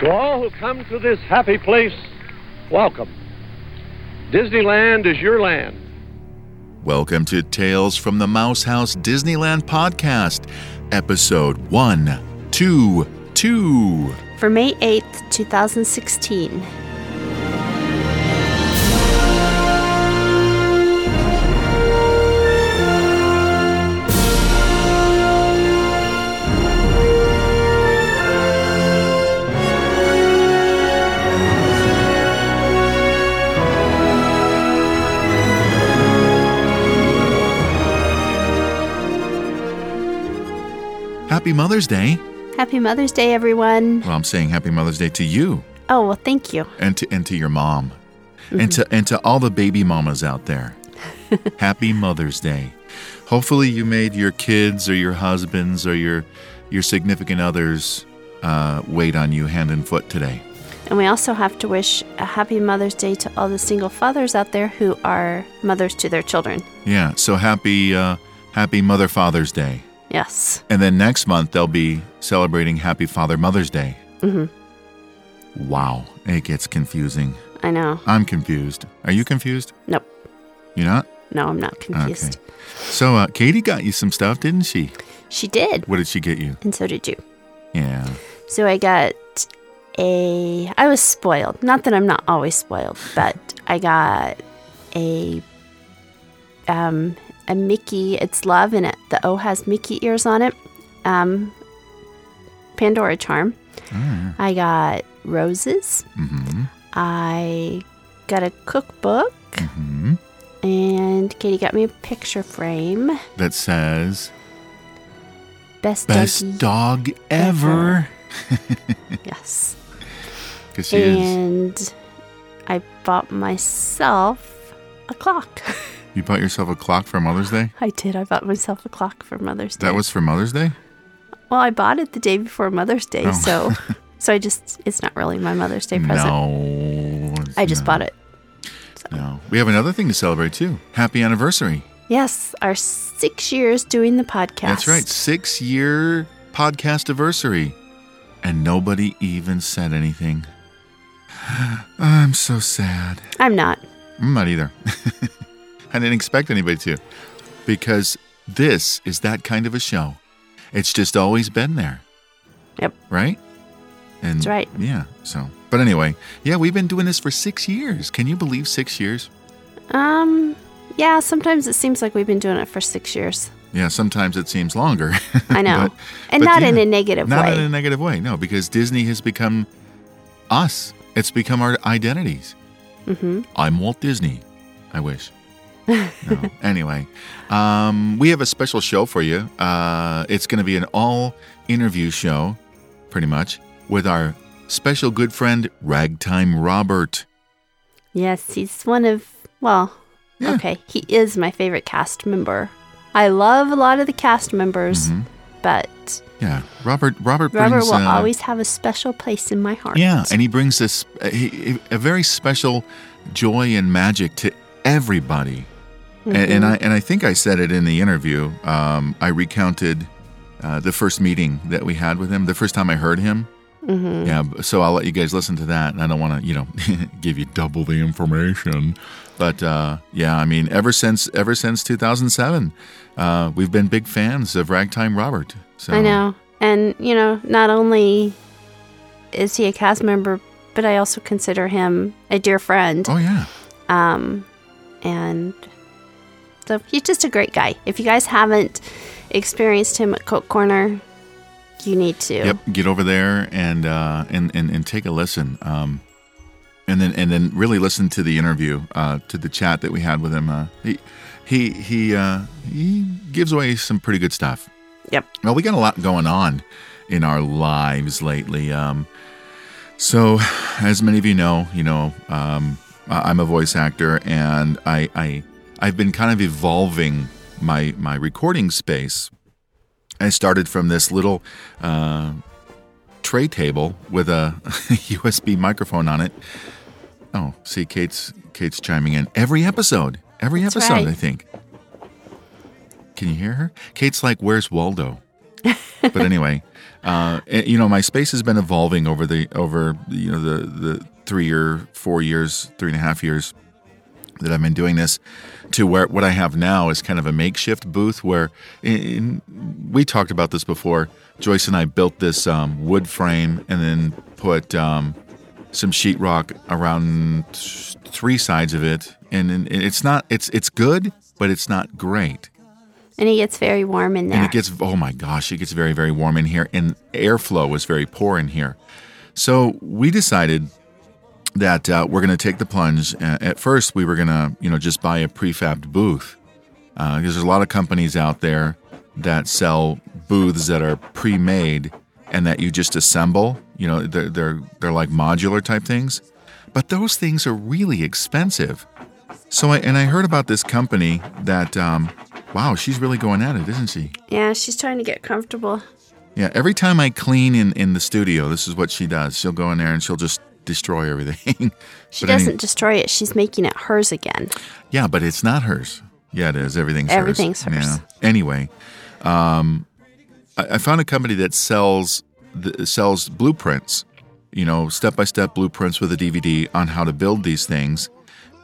To all who come to this happy place, welcome. Disneyland is your land. Welcome to Tales from the Mouse House Disneyland podcast, episode 122. For May 8th, 2016. Happy Mother's Day. Happy Mother's Day, everyone. Well, I'm saying Happy Mother's Day to you Oh, well, thank you. and to, and to your mom and, to, and to all the baby mamas out there. Happy Mother's Day. Hopefully, you made your kids or your husbands or your, your significant others uh, wait on you hand and foot today. And we also have to wish a happy Mother's Day to all the single fathers out there who are mothers to their children. Yeah, so happy, uh, happy Mother Father's Day. Yes. And then next month, they'll be celebrating Happy Father Mother's Day. Mm-hmm. Wow, it gets confusing. I know. I'm confused. Are you confused? Nope. You're not? No, I'm not confused. Okay. So, uh, Katie got you some stuff, didn't she? She did. What did she get you? And so did you. Yeah. So I got a. I was spoiled. Not that I'm not always spoiled, but I got a. Um, a Mickey. It's love, and it the O has Mickey ears on it. Um, Pandora charm. Mm. I got roses. Mm-hmm. I got a cookbook, Mm-hmm. and Katie got me a picture frame. That says Best, best doggy. dog ever. Yes. Because she is. and I bought myself a clock. You bought yourself a clock for Mother's Day. I did. I bought myself a clock for Mother's Day. That was for Mother's Day. well, I bought it the day before Mother's Day, Oh. so so I just it's not really my Mother's Day present. No. I just bought it. No. We have another thing to celebrate too. Happy anniversary. Yes, our six years doing the podcast. That's right. Six year podcast anniversary. And nobody even said anything. I'm so sad. I'm not. I'm not either. I didn't expect anybody to. Because this is that kind of a show. It's just always been there. Yep. Right? And That's right. Yeah. So, but anyway, yeah, we've been doing this for six years. Can you believe six years? Um. Yeah. Sometimes it seems like we've been doing it for six years. Yeah, sometimes it seems longer. I know, But- and but not in a negative Not way. Not in a negative way, no, because Disney has become us. It's become our identities. mm-hmm. I'm Walt Disney. I wish. No. anyway, um, we have a special show for you. Uh, it's going to be an all interview show, pretty much, with our special good friend, Ragtime Robert. Yes, he's one of well, Yeah. okay, he is my favorite cast member. I love a lot of the cast members, Mhm. but Yeah, Robert. Robert. Robert brings, will uh, always have a special place in my heart. Yeah, and he brings this a, a very special joy and magic to everybody. And, and I and I think I said it in the interview. Um, I recounted uh, the first meeting that we had with him, the first time I heard him. Mhm. Yeah, so I'll let you guys listen to that, and I don't want to, you know, give you double the information. But uh, yeah, I mean, ever since ever since 2007, uh, we've been big fans of Ragtime Robert. So I know, and you know, not only is he a cast member, but I also consider him a dear friend. Oh yeah, Um, and so he's just a great guy. If you guys haven't experienced him at Coke Corner, you need to. Yep, get over there and uh, and, and and take a listen, um, and then and then really listen to the interview, uh, to the chat that we had with him. Uh, he he he uh, he gives away some pretty good stuff. Yep. Well, we got a lot going on in our lives lately. Um, so, as many of you know, you know, um, I- I'm a voice actor, and I, I I've been kind of evolving my my recording space. I started from this little uh, tray table with a USB microphone on it. Oh, see, Kate's Kate's chiming in every episode. Every That's episode, right. I think. Can you hear her? Kate's like, "Where's Waldo?" but anyway, uh, eh, you know, my space has been evolving over the over you know the the three or four years, three and a half years that I've been doing this to where what I have now is kind of a makeshift booth where in, we talked about this before. Joyce and I built this um, wood frame and then put um, some sheetrock around three sides of it, and, and it's not it's it's good, but it's not great. And it gets very warm in there. And it gets oh my gosh, it gets very very warm in here, and airflow was very poor in here. So we decided that uh, we're going to take the plunge. Uh, at first, we were going to, you know, just buy a prefabbed booth because uh, there's a lot of companies out there that sell booths that are pre-made and that you just assemble. You know, they're they're, they're like modular type things, but those things are really expensive. So, I, and I heard about this company that, um, wow, she's really going at it, isn't she? Yeah, she's trying to get comfortable. Yeah, every time I clean in, in the studio, this is what she does. She'll go in there and she'll just destroy everything. She doesn't any, destroy it. She's making it hers again. Yeah, but it's not hers. Yeah, it is. Everything's, Everything's hers. hers. Yeah. Anyway, um, I, I, found a company that sells the, sells blueprints. You know, step by step blueprints with a DVD on how to build these things,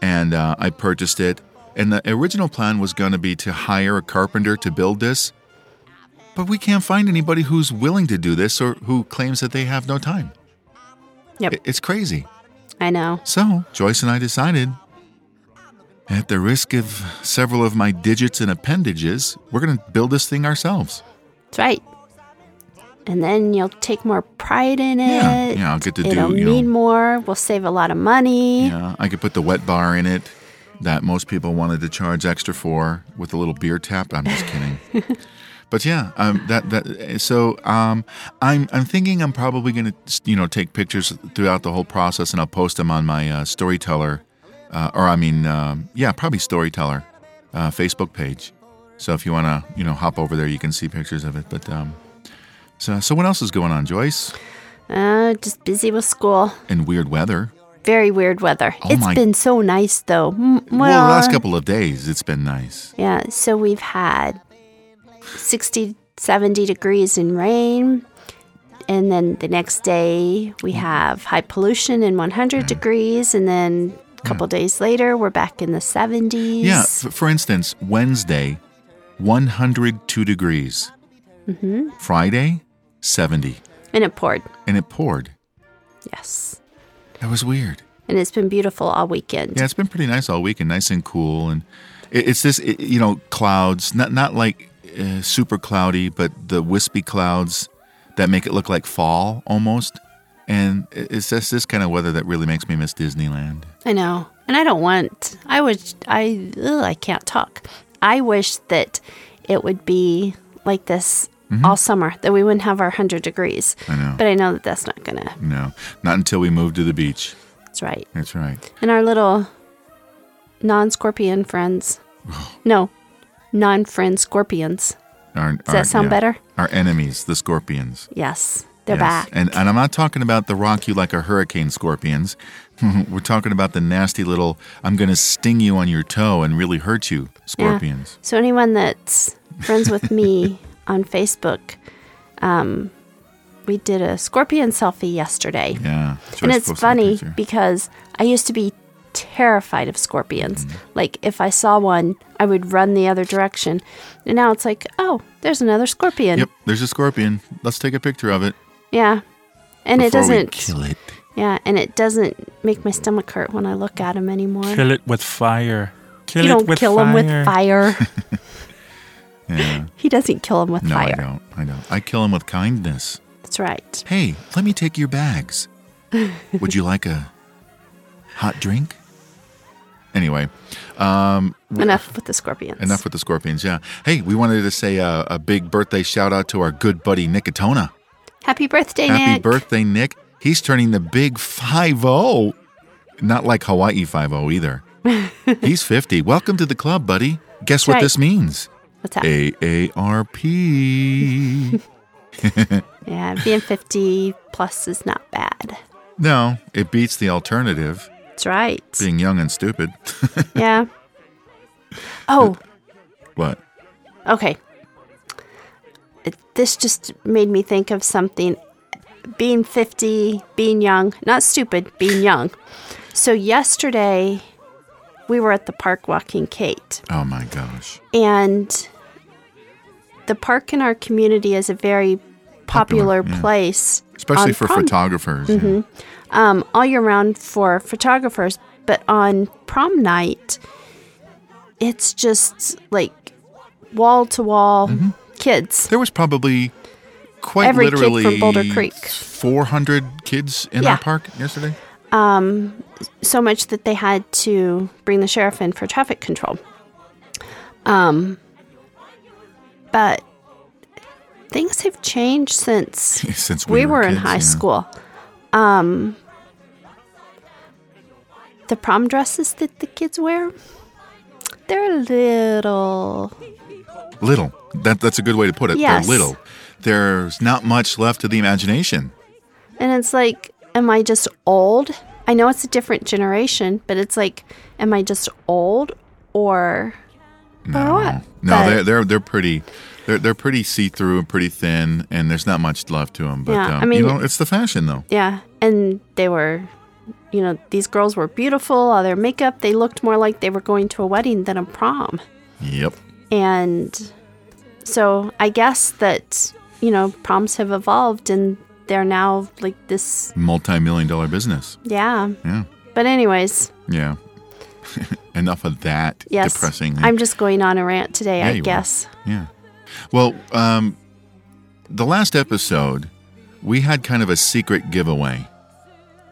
and uh, I purchased it. And the original plan was going to be to hire a carpenter to build this, but we can't find anybody who's willing to do this or who claims that they have no time. Yep. It's crazy. I know. So, Joyce and I decided, at the risk of several of my digits and appendages, we're going to build this thing ourselves. That's right. And then you'll take more pride in it. Yeah, yeah I'll get to It'll do. It'll mean know, more. We'll save a lot of money. Yeah, I could put the wet bar in it that most people wanted to charge extra for with a little beer tap. I'm just kidding. but yeah, um, that that so um, I'm I'm thinking I'm probably going to you know take pictures throughout the whole process and I'll post them on my uh, storyteller, uh, or I mean um, yeah probably storyteller uh, Facebook page. So if you want to you know hop over there, you can see pictures of it. But um, so so what else is going on, Joyce? Uh, just busy with school and weird weather. Very weird weather. Oh it's my... been so nice though. Well, well, the last couple of days it's been nice. Yeah, so we've had 60, 70 degrees in rain. And then the next day we have high pollution and 100 mm. degrees. And then a couple yeah. days later we're back in the 70s. Yeah. For instance, Wednesday, 102 degrees. Mm-hmm. Friday, 70. And it poured. And it poured. Yes. That was weird. And it's been beautiful all weekend. Yeah, it's been pretty nice all weekend, nice and cool. And it's this, you know, clouds, not not like uh, super cloudy, but the wispy clouds that make it look like fall almost. And it's just this kind of weather that really makes me miss Disneyland. I know. And I don't want, I wish, I, ugh, I can't talk. I wish that it would be like this mm-hmm. all summer, that we wouldn't have our 100 degrees. I know. But I know that that's not going to. No, not until we move to the beach. That's right. That's right. And our little non scorpion friends. no, non friend scorpions. Our, Does our, that sound yeah, better? Our enemies, the scorpions. Yes, they're yes. back. And, and I'm not talking about the rock you like a hurricane scorpions. We're talking about the nasty little, I'm going to sting you on your toe and really hurt you scorpions. Yeah. So, anyone that's friends with me on Facebook, um, we did a scorpion selfie yesterday. Yeah. and it's funny because I used to be terrified of scorpions. Mm. Like if I saw one, I would run the other direction. And now it's like, oh, there's another scorpion. Yep, there's a scorpion. Let's take a picture of it. Yeah. And Before it doesn't kill it. Yeah, and it doesn't make my stomach hurt when I look at him anymore. Kill it with fire. Kill you don't with kill fire. him with fire. yeah. He doesn't kill him with no, fire. I don't. I don't. I kill him with kindness. That's right. Hey, let me take your bags. Would you like a hot drink? Anyway, um, enough with the scorpions. Enough with the scorpions. Yeah. Hey, we wanted to say a, a big birthday shout out to our good buddy Nicotona. Happy birthday, Happy Nick. birthday, Nick. He's turning the big 5 0. Not like Hawaii 5 0 either. He's 50. Welcome to the club, buddy. Guess That's what right. this means? What's that? AARP. yeah, being 50 plus is not bad. No, it beats the alternative. That's right. Being young and stupid. yeah. Oh. What? Okay. it- this just made me think of something. Being 50, being young, not stupid, being young. So yesterday, we were at the park walking Kate, Oh my gosh. and the park in our community is a very Popular, popular, yeah. place, Especially for prom- photographers. yeah. Mm-hmm. Um, all year round for photographers. But on prom night, it's just like wall to wall kids. There was probably quite Every kid literally from Boulder Creek. 400 kids in Yeah. our park yesterday. so much that they had to bring the sheriff in for traffic control. Um, but things have changed since Since we, we, were, in kids, high yeah. school. Um, the prom dresses that the kids wear, they're a little. Little. That, that's a good way to put it. Yes. They're little. There's not much left to the imagination. And it's like, am I just old? I know it's a different generation, but it's like, am I just old or or what? No, But- they're they're they're pretty. They're they're pretty see through and pretty thin, and there's not much left to them. But Yeah, um, I mean- you know, it's the fashion though. Yeah, and they were, you know, these girls were beautiful. All their makeup, they looked more like they were going to a wedding than a prom. Yep. And so I guess that, you know, proms have evolved and they're now like this, Multi-million dollar business. yeah. Yeah. But, anyways, Yeah. Enough of that yes. depressing. I'm just going on a rant today, Yeah, I you are. guess. Yeah. Well, um, the last episode, we had kind of a secret giveaway.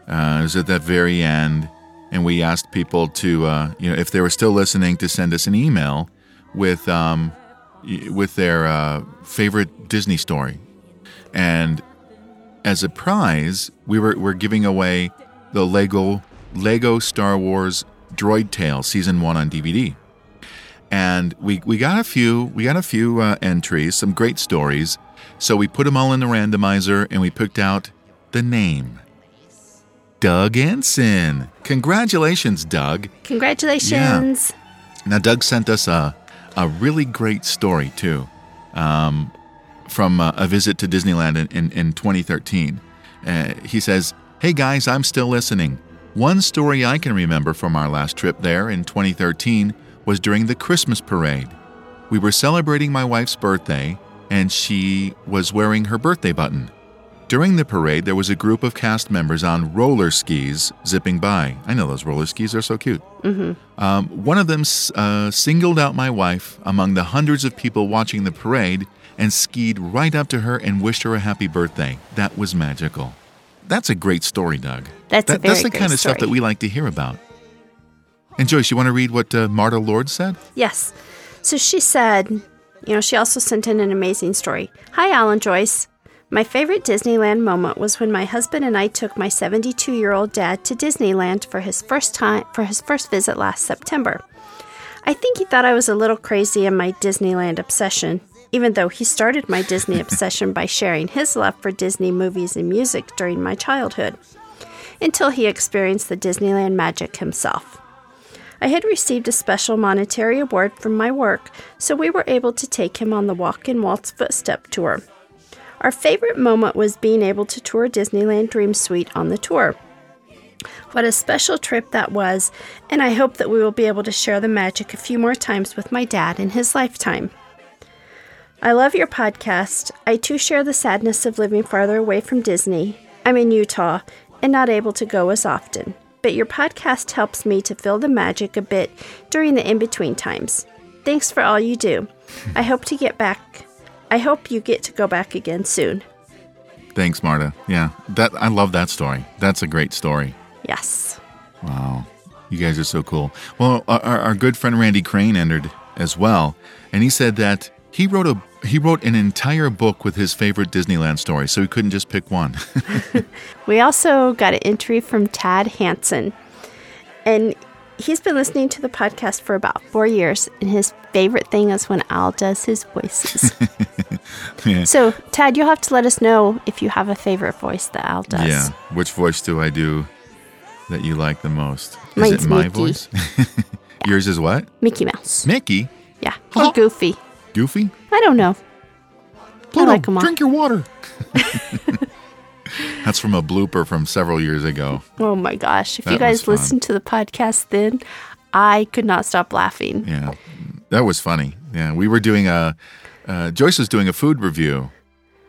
Uh, it was at that very end, and we asked people to, uh, you know, if they were still listening, to send us an email with um, with their uh, favorite Disney story. And as a prize, we were we're giving away the Lego Lego Star Wars Droid Tales Season One on DVD and we we got a few we got a few uh, entries, some great stories. So we put them all in the randomizer, and we picked out the name. Doug Ensign. Congratulations, Doug. Congratulations. Yeah. Now, Doug sent us a, a really great story, too, um, from uh, a visit to Disneyland in, in, in 2013. Uh, he says, Hey guys, I'm still listening. One story I can remember from our last trip there in 2013 was during the Christmas parade. We were celebrating my wife's birthday, and she was wearing her birthday button. During the parade, there was a group of cast members on roller skis zipping by. I know those roller skis are so cute. Um, one of them uh, singled out my wife among the hundreds of people watching the parade and skied right up to her and wished her a happy birthday. That was magical. That's a great story, Doug. That's a That- that's the kind of stuff that we like to hear about. And Joyce, you want to read what uh, Marta Lord said? Yes. So she said, you know, she also sent in an amazing story. Hi, Alan Joyce. My favorite Disneyland moment was when my husband and I took my 72-year-old dad to Disneyland for his first time for his first visit last September. I think he thought I was a little crazy in my Disneyland obsession, even though he started my Disney obsession by sharing his love for Disney movies and music during my childhood, until he experienced the Disneyland magic himself. I had received a special monetary award from my work, so we were able to take him on the Walk in Walt's Footstep tour. Our favorite moment was being able to tour Disneyland Dream Suite on the tour. What a special trip that was, and I hope that we will be able to share the magic a few more times with my dad in his lifetime. I love your podcast. I too share the sadness of living farther away from Disney. I'm in Utah and not able to go as often, but your podcast helps me to feel the magic a bit during the in between times. Thanks for all you do. I hope to get back. I hope you get to go back again soon. Thanks, Marta. Yeah, that I love that story. That's a great story. Yes. Wow. You guys are so cool. Well, our, our good friend Randy Crane entered as well, and he said that he wrote a he wrote an entire book with his favorite Disneyland story, so he couldn't just pick one. We also got an entry from Tad Hansen, and he's been listening to the podcast for about four years, and his favorite thing is when Al does his voices. Yeah. So, Tad, you'll have to let us know if you have a favorite voice that Al does. yeah. Which voice do I do that you like the most? Is it my Mickey. voice? Yours is what? Mickey Mouse. Mickey? Yeah, oh. or Goofy. Goofy? I don't know. Pluto, like all. drink your water. That's from a blooper from several years ago. Oh my gosh. If you That was guys fun. listened to the podcast then, I could not stop laughing. Yeah, that was funny. Yeah, we were doing a. Uh, Joyce was doing a food review,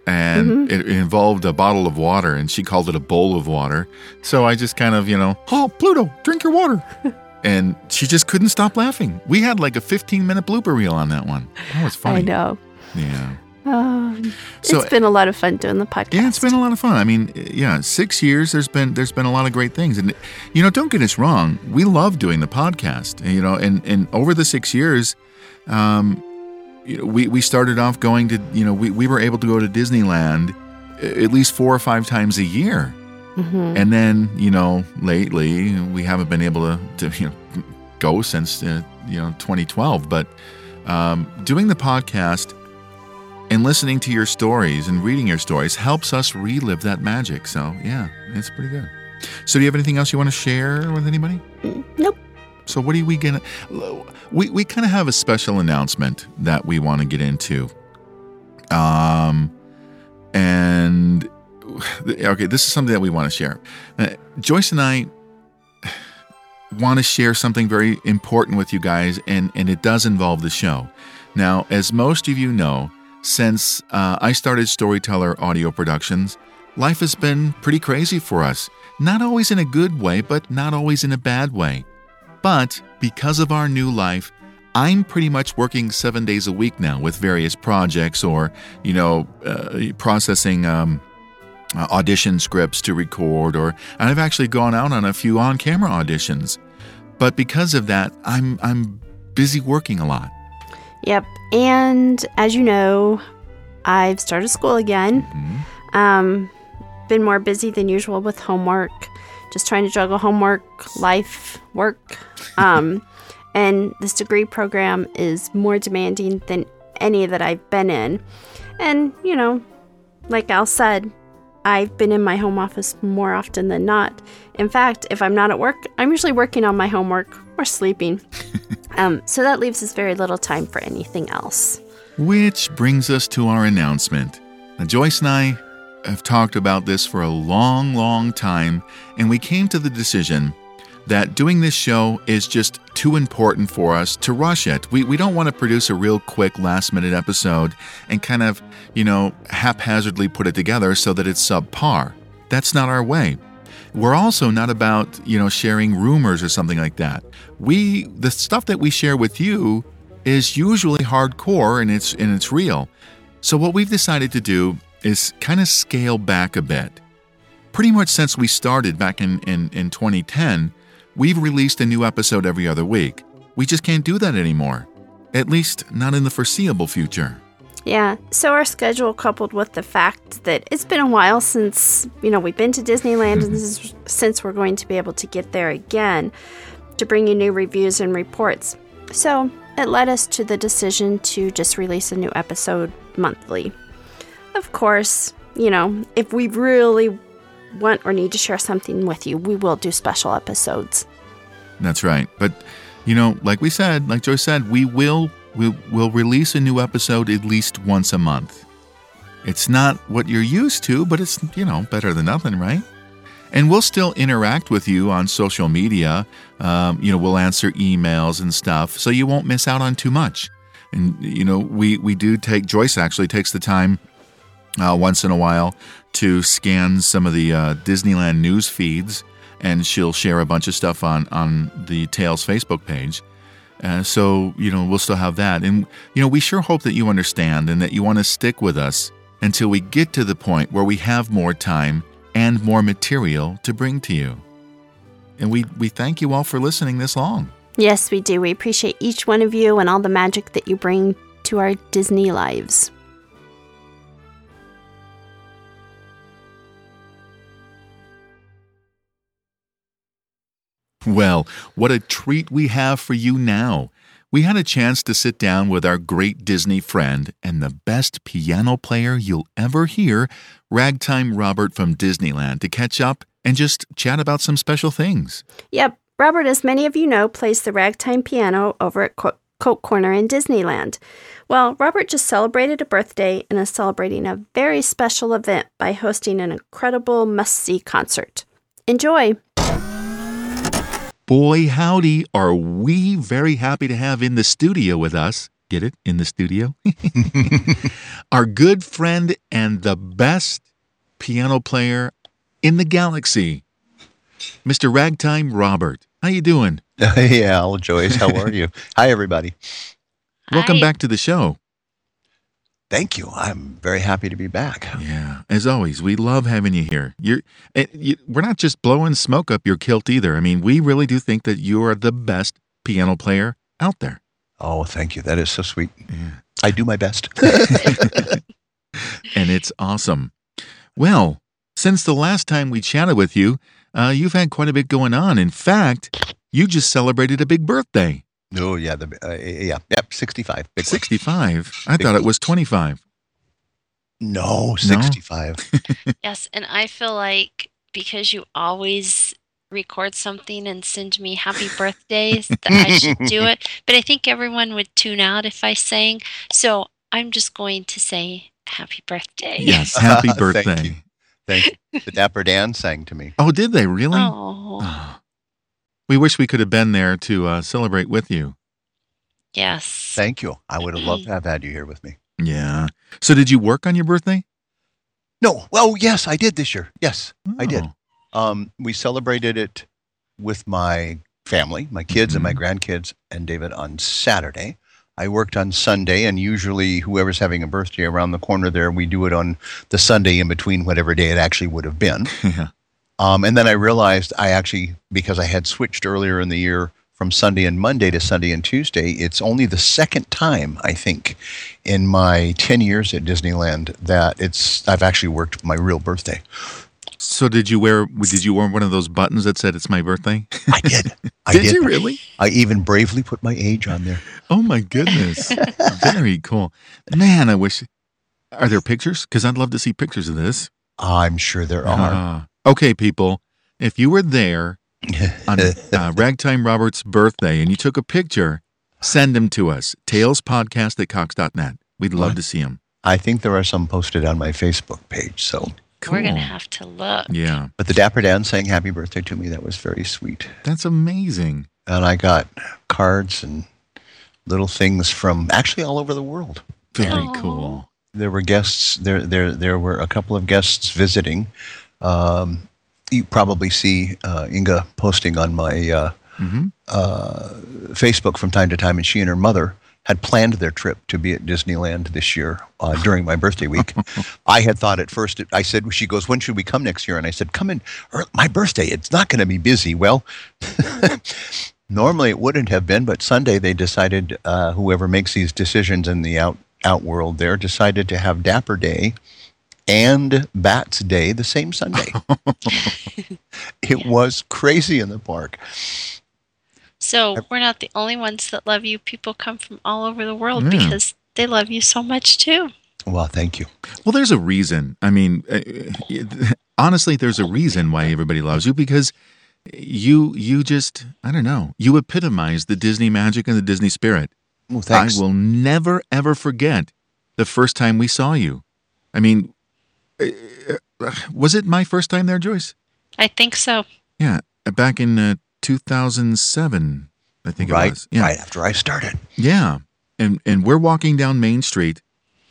and Mm-hmm. it, it involved a bottle of water, and she called it a bowl of water. So I just kind of, you know, oh Pluto, drink your water, and she just couldn't stop laughing. We had like a 15 minute blooper reel on that one. That was funny. I know. Yeah. Oh, So- it's been a lot of fun doing the podcast. Yeah, it's been a lot of fun. I mean, yeah, six years. There's been there's been a lot of great things, and you know, don't get us wrong. We love doing the podcast. You know, and and over the six years, um, you know, we we started off going to you know we we were able to go to Disneyland at least four or five times a year, Mhm. and then you know lately we haven't been able to to you know go since uh, you know 2012. But um, doing the podcast and listening to your stories and reading your stories helps us relive that magic. So yeah, it's pretty good. So do you have anything else you want to share with anybody? Nope. So what are we gonna? We we kind of have a special announcement that we want to get into. Um, and okay, this is something that we want to share. Uh, Joyce and I want to share something very important with you guys, and and it does involve the show. Now, as most of you know, since uh, I started Storyteller Audio Productions, life has been pretty crazy for us. Not always in a good way, but not always in a bad way. But because of our new life, I'm pretty much working seven days a week now with various projects or, you know, uh, processing um, uh, audition scripts to record, or and I've actually gone out on a few on-camera auditions. But because of that, I'm I'm busy working a lot. Yep. And as you know, I've started school again. Mm-hmm. Um, been more busy than usual with homework, just trying to juggle homework, life, work. Um, and this degree program is more demanding than any that I've been in. And, you know, like Al said, I've been in my home office more often than not. In fact, if I'm not at work, I'm usually working on my homework or sleeping. um, so that leaves us very little time for anything else. Which brings us to our announcement. Now, Joyce and I have talked about this for a long, long time, and we came to the decision that doing this show is just too important for us to rush it. We, we don't want to produce a real quick last minute episode and kind of, you know, haphazardly put it together so that it's subpar. That's not our way. We're also not about, you know, sharing rumors or something like that. We the stuff that we share with you is usually hardcore and it's and it's real. So what we've decided to do is kind of scale back a bit. Pretty much since we started back in, in, in 2010, we've released a new episode every other week. We just can't do that anymore. At least not in the foreseeable future. Yeah, so our schedule coupled with the fact that it's been a while since, you know, we've been to Disneyland and this is, since we're going to be able to get there again to bring you new reviews and reports. So, it led us to the decision to just release a new episode monthly. Of course, you know, if we really want or need to share something with you, we will do special episodes. That's right. But you know, like we said, like Joyce said, we will we'll, we'll release a new episode at least once a month. It's not what you're used to, but it's you know better than nothing, right? And we'll still interact with you on social media. Um, you know, we'll answer emails and stuff, so you won't miss out on too much. And you know, we we do take Joyce actually takes the time uh, once in a while to scan some of the uh, Disneyland news feeds, and she'll share a bunch of stuff on on the Tales Facebook page. Uh, so you know we'll still have that, and you know we sure hope that you understand and that you want to stick with us until we get to the point where we have more time and more material to bring to you. And we we thank you all for listening this long. Yes, we do. We appreciate each one of you and all the magic that you bring to our Disney lives. Well, what a treat we have for you now. We had a chance to sit down with our great Disney friend and the best piano player you'll ever hear, Ragtime Robert from Disneyland, to catch up and just chat about some special things. Yep, Robert, as many of you know, plays the ragtime piano over at Co- Coke Corner in Disneyland. Well, Robert just celebrated a birthday and is celebrating a very special event by hosting an incredible must see concert. Enjoy! Boy, howdy, are we very happy to have in the studio with us. Get it? In the studio? Our good friend and the best piano player in the galaxy, Mr. Ragtime Robert. How you doing? yeah, hello, Joyce. How are you? Hi, everybody. Welcome Hi. back to the show. Thank you. I'm very happy to be back. Yeah, as always, we love having you here. You're, you, we're not just blowing smoke up your kilt either. I mean, we really do think that you are the best piano player out there. Oh, thank you. That is so sweet. Yeah. I do my best. and it's awesome. Well, since the last time we chatted with you, uh, you've had quite a bit going on. In fact, you just celebrated a big birthday. Oh, yeah. The, uh, eh, eh, yeah. Yep. 65. Big one. 65. I Big thought it was 25. No, 65. Yes, and I feel like because you always record something and send me happy birthdays that I should do it. But I think everyone would tune out if I sang. So I'm just going to say happy birthday. Yes, happy Thank birthday. you. Thank you. The Dapper Dan sang to me. Oh, did they really? Oh, Oh. We wish we could have been there to uh, celebrate with you. yes. Thank you. I would have loved to have had you here with me. Yeah. So, did you work on your birthday? No. Well, yes, I did this year. Yes, I did. Oh. Um, we celebrated it with my family, my kids and my grandkids, and David on Saturday. I worked on Sunday, and usually whoever's having a birthday around the corner there, we do it on the Sunday in between whatever day it actually would have been. Yeah. Um, and then I realized I actually, because I had switched earlier in the year from Sunday and Monday to Sunday and Tuesday, it's only the second time I think in my 10 years at Disneyland that it's I've actually worked my real birthday. So, did you wear did you wear one of those buttons that said it's my birthday? I did. I did did. you really? I even bravely put my age on there. Oh my goodness. Very cool. Man, I wish. Are there pictures? Because I'd love to see pictures of this. I'm sure there are. Ah. Okay, people. If you were there on uh, Ragtime Robert's birthday and you took a picture, send them to us. Talespodcast at cox.net. We'd love What? to see them. I think there are some posted on my Facebook page. So, We're going to have to look. Yeah, but the Dapper Dan saying happy birthday to me, that was very sweet. that's amazing. And I got cards and little things from actually all over the world. Very Aw. cool. there were guests there there there were a couple of guests visiting um, you probably see uh, Inga posting on my uh, uh, Facebook from time to time and she and her mother had planned their trip to be at Disneyland this year uh, during my birthday week. I had thought at first, I said, she goes, when should we come next year? And I said, come in, or my birthday, it's not going to be busy. Well, normally it wouldn't have been, but Sunday they decided, uh, whoever makes these decisions in the out, out world there decided to have Dapper Day and Bats Day the same Sunday. it was crazy in the park. So we're not the only ones that love you. People come from all over the world Yeah. because they love you so much too. Well, thank you. Well, there's a reason. I mean, uh, honestly, there's a reason why everybody loves you because you you just I don't know. You epitomize the Disney magic and the Disney spirit. Well, thanks. I will never ever forget the first time we saw you. I mean, uh, uh, was it my first time there, Joyce? I think so. Yeah, back in uh, 2007, I think it was. Yeah, right after I started. yeah, and and we're walking down Main Street,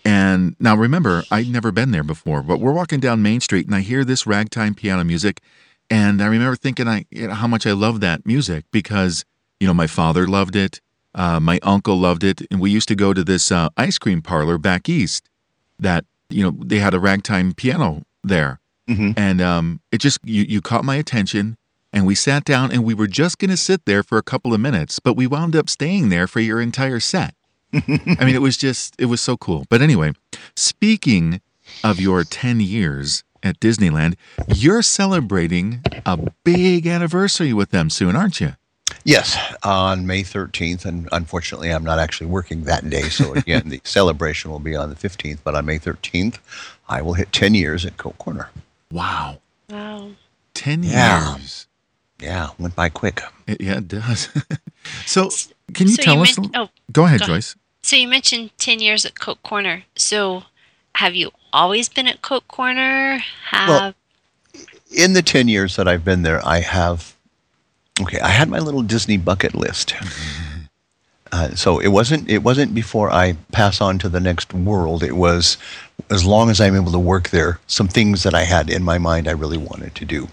and now remember, I'd never been there before, but we're walking down Main Street, and I hear this ragtime piano music, and I remember thinking, I you know, how much I love that music because you know my father loved it, uh, my uncle loved it, and we used to go to this uh, ice cream parlor back east that you know they had a ragtime piano there, hmm and um, it just you, you caught my attention and we sat down and we were just going to sit there for a couple of minutes but we wound up staying there for your entire set. I mean it was just it was so cool. But anyway speaking of your 10 years at disneyland you're celebrating a big anniversary with them soon aren't you Yes, on May 13th, and unfortunately, I'm not actually working that day. So again, the celebration will be on the 15th. But on May 13th, I will hit 10 years at Coke Corner. wow Wow. 10 Yeah. years Yeah, went by quick. It, yeah it does so Can you So tell you us? men- a- oh, go ahead, go ahead. Joyce. So you mentioned 10 years at Coke Corner. So have you always been at Coke Corner? Have Well, in the 10 years that I've been there, I have, okay, I had my little Disney bucket list. Uh, so it wasn't it wasn't before I pass on to the next world. It was as long as I'm able to work there. Some things that I had in my mind I really wanted to do.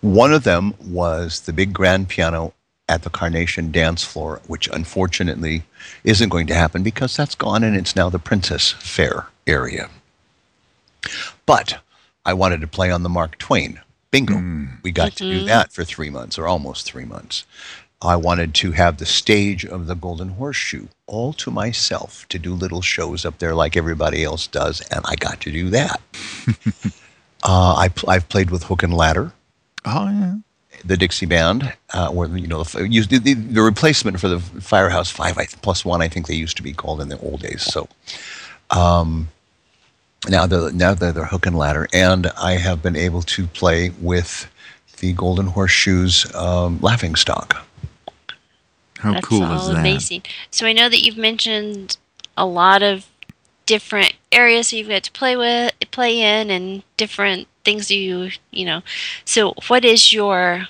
One of them was the big grand piano at the Carnation dance floor, which unfortunately isn't going to happen because that's gone and it's now the Princess Fair area. But I wanted to play on the Mark Twain. Bingo. We got to do that for three months or almost three months. I wanted to have the stage of the Golden Horseshoe all to myself to do little shows up there like everybody else does, and I got to do that. uh, I, pl- I've played with Hook and Ladder, Oh yeah. the Dixie Band, uh, where you know the, used the, the, the replacement for the Firehouse Five I, plus one. I think they used to be called in the old days. So um, now they're now they're, they're Hook and Ladder, and I have been able to play with the Golden Horseshoes um, Laughing Stock. How that's cool all is that? amazing. So I know that you've mentioned a lot of different areas that you've got to play with, play in, and different things you you know. So what is your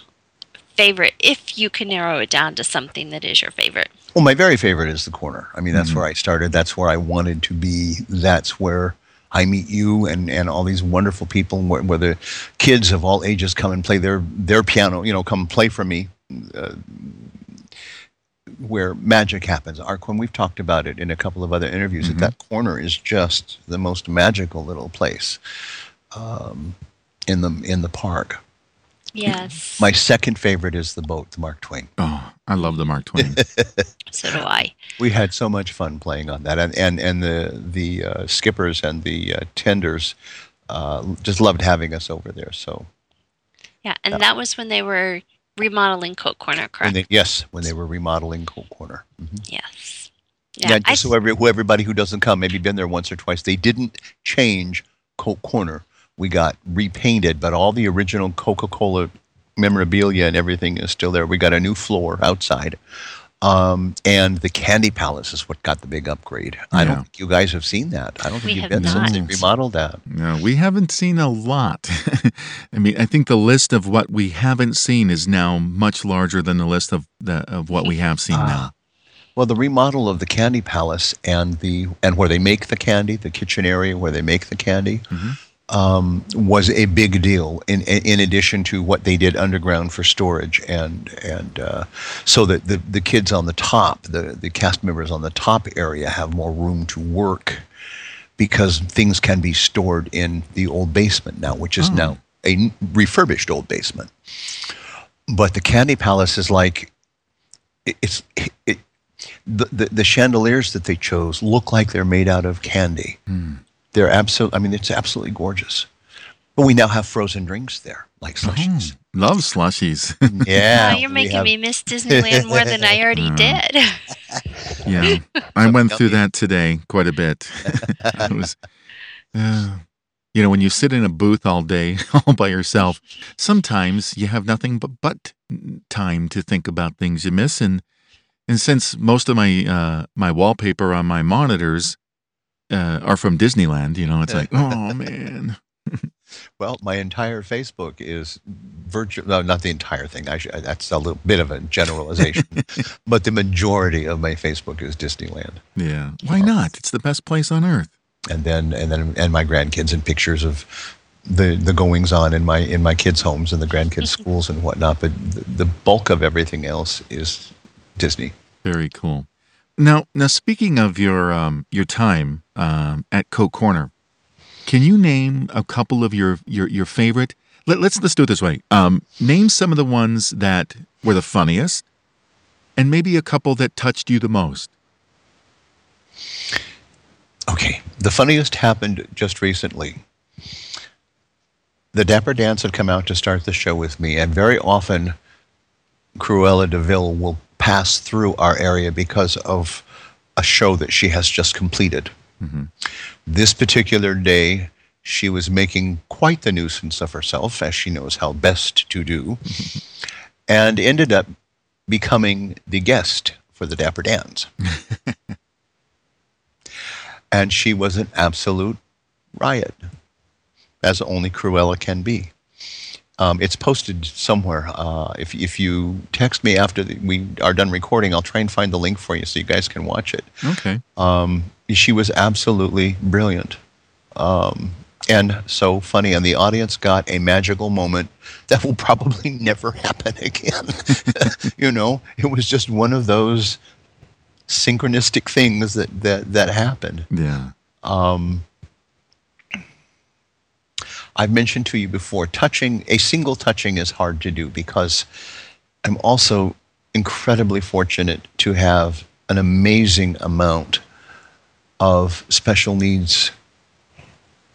favorite? If you can narrow it down to something that is your favorite. Well, my very favorite is the corner. I mean, that's where I started. That's where I wanted to be. That's where I meet you and, and all these wonderful people, where, where the kids of all ages come and play their their piano. You know, come play for me. Uh, where magic happens. Our when we've talked about it in a couple of other interviews, that that corner is just the most magical little place um, in the in the park. Yes. My second favorite is the boat, the Mark Twain. Oh, I love the Mark Twain. so do I. We had so much fun playing on that, and and, and the the uh, skippers and the uh, tenders uh, just loved having us over there. So Yeah, and that was when they were remodeling Coke Corner, when correct? they, yes, when they were remodeling Coke Corner. Mhm. yes. Yeah, Yeah, I, just so every, who everybody who doesn't come, maybe been there once or twice, they didn't change Coke Corner. We got repainted, but all the original Coca-Cola memorabilia and everything is still there. We got a new floor outside. Um, and the Candy Palace is what got the big upgrade. I don't think you guys have seen that. I don't think We you've have been since they remodeled that. No, we haven't seen a lot. I mean, I think the list of what we haven't seen is now much larger than the list of the of what we have seen now. Well, the remodel of the Candy Palace and the and where they make the candy, the kitchen area where they make the candy, um, was a big deal. In, in addition to what they did underground for storage, and and uh, so that the the kids on the top, the the cast members on the top area have more room to work because things can be stored in the old basement now, which is Oh. now a refurbished old basement. But the Candy Palace is like it- it's it, the, the the chandeliers that they chose look like they're made out of candy. They're absolute. I mean, it's absolutely gorgeous. But we now have frozen drinks there, like slushies. Mm, love slushies. Yeah, oh, you're making have- me miss Disneyland more than I already did. yeah, I went through that today quite a bit. it was, uh, you know, when you sit in a booth all day, all by yourself, sometimes you have nothing but but time to think about things you miss, and and since most of my uh, my wallpaper on my monitors uh, are from Disneyland, you know, it's like, oh man, Well, my entire Facebook is virtual. No, not the entire thing. That's a little bit of a generalization, but the majority of my Facebook is Disneyland. yeah, why not? It's the best place on earth. and then and then and my grandkids and pictures of the the goings on in my in my kids' homes and the grandkids' schools and whatnot. But the, the bulk of everything else is Disney. Very cool. Now, now speaking of your um, your time um, at Coke Corner, can you name a couple of your your, your favorite? Let, let's let's do it this way. Um, name some of the ones that were the funniest, and maybe a couple that touched you the most. Okay, the funniest happened just recently. The Dapper Dans had come out to start the show with me, and very often Cruella de Vil will pass through our area because of a show that she has just completed. Mm-hmm. This particular day, she was making quite the nuisance of herself, as she knows how best to do, and ended up becoming the guest for the Dapper Dans. and she was an absolute riot, as only Cruella can be. Um, it's posted somewhere. Uh, if, if you text me after the, we are done recording, I'll try and find the link for you so you guys can watch it. Okay. Um, she was absolutely brilliant. Um, and so funny. And the audience got a magical moment that will probably never happen again. you know, it was just one of those synchronistic things that, that, that happened. Yeah. Um, I've mentioned to you before, touching a single touching is hard to do because I'm also incredibly fortunate to have an amazing amount of special needs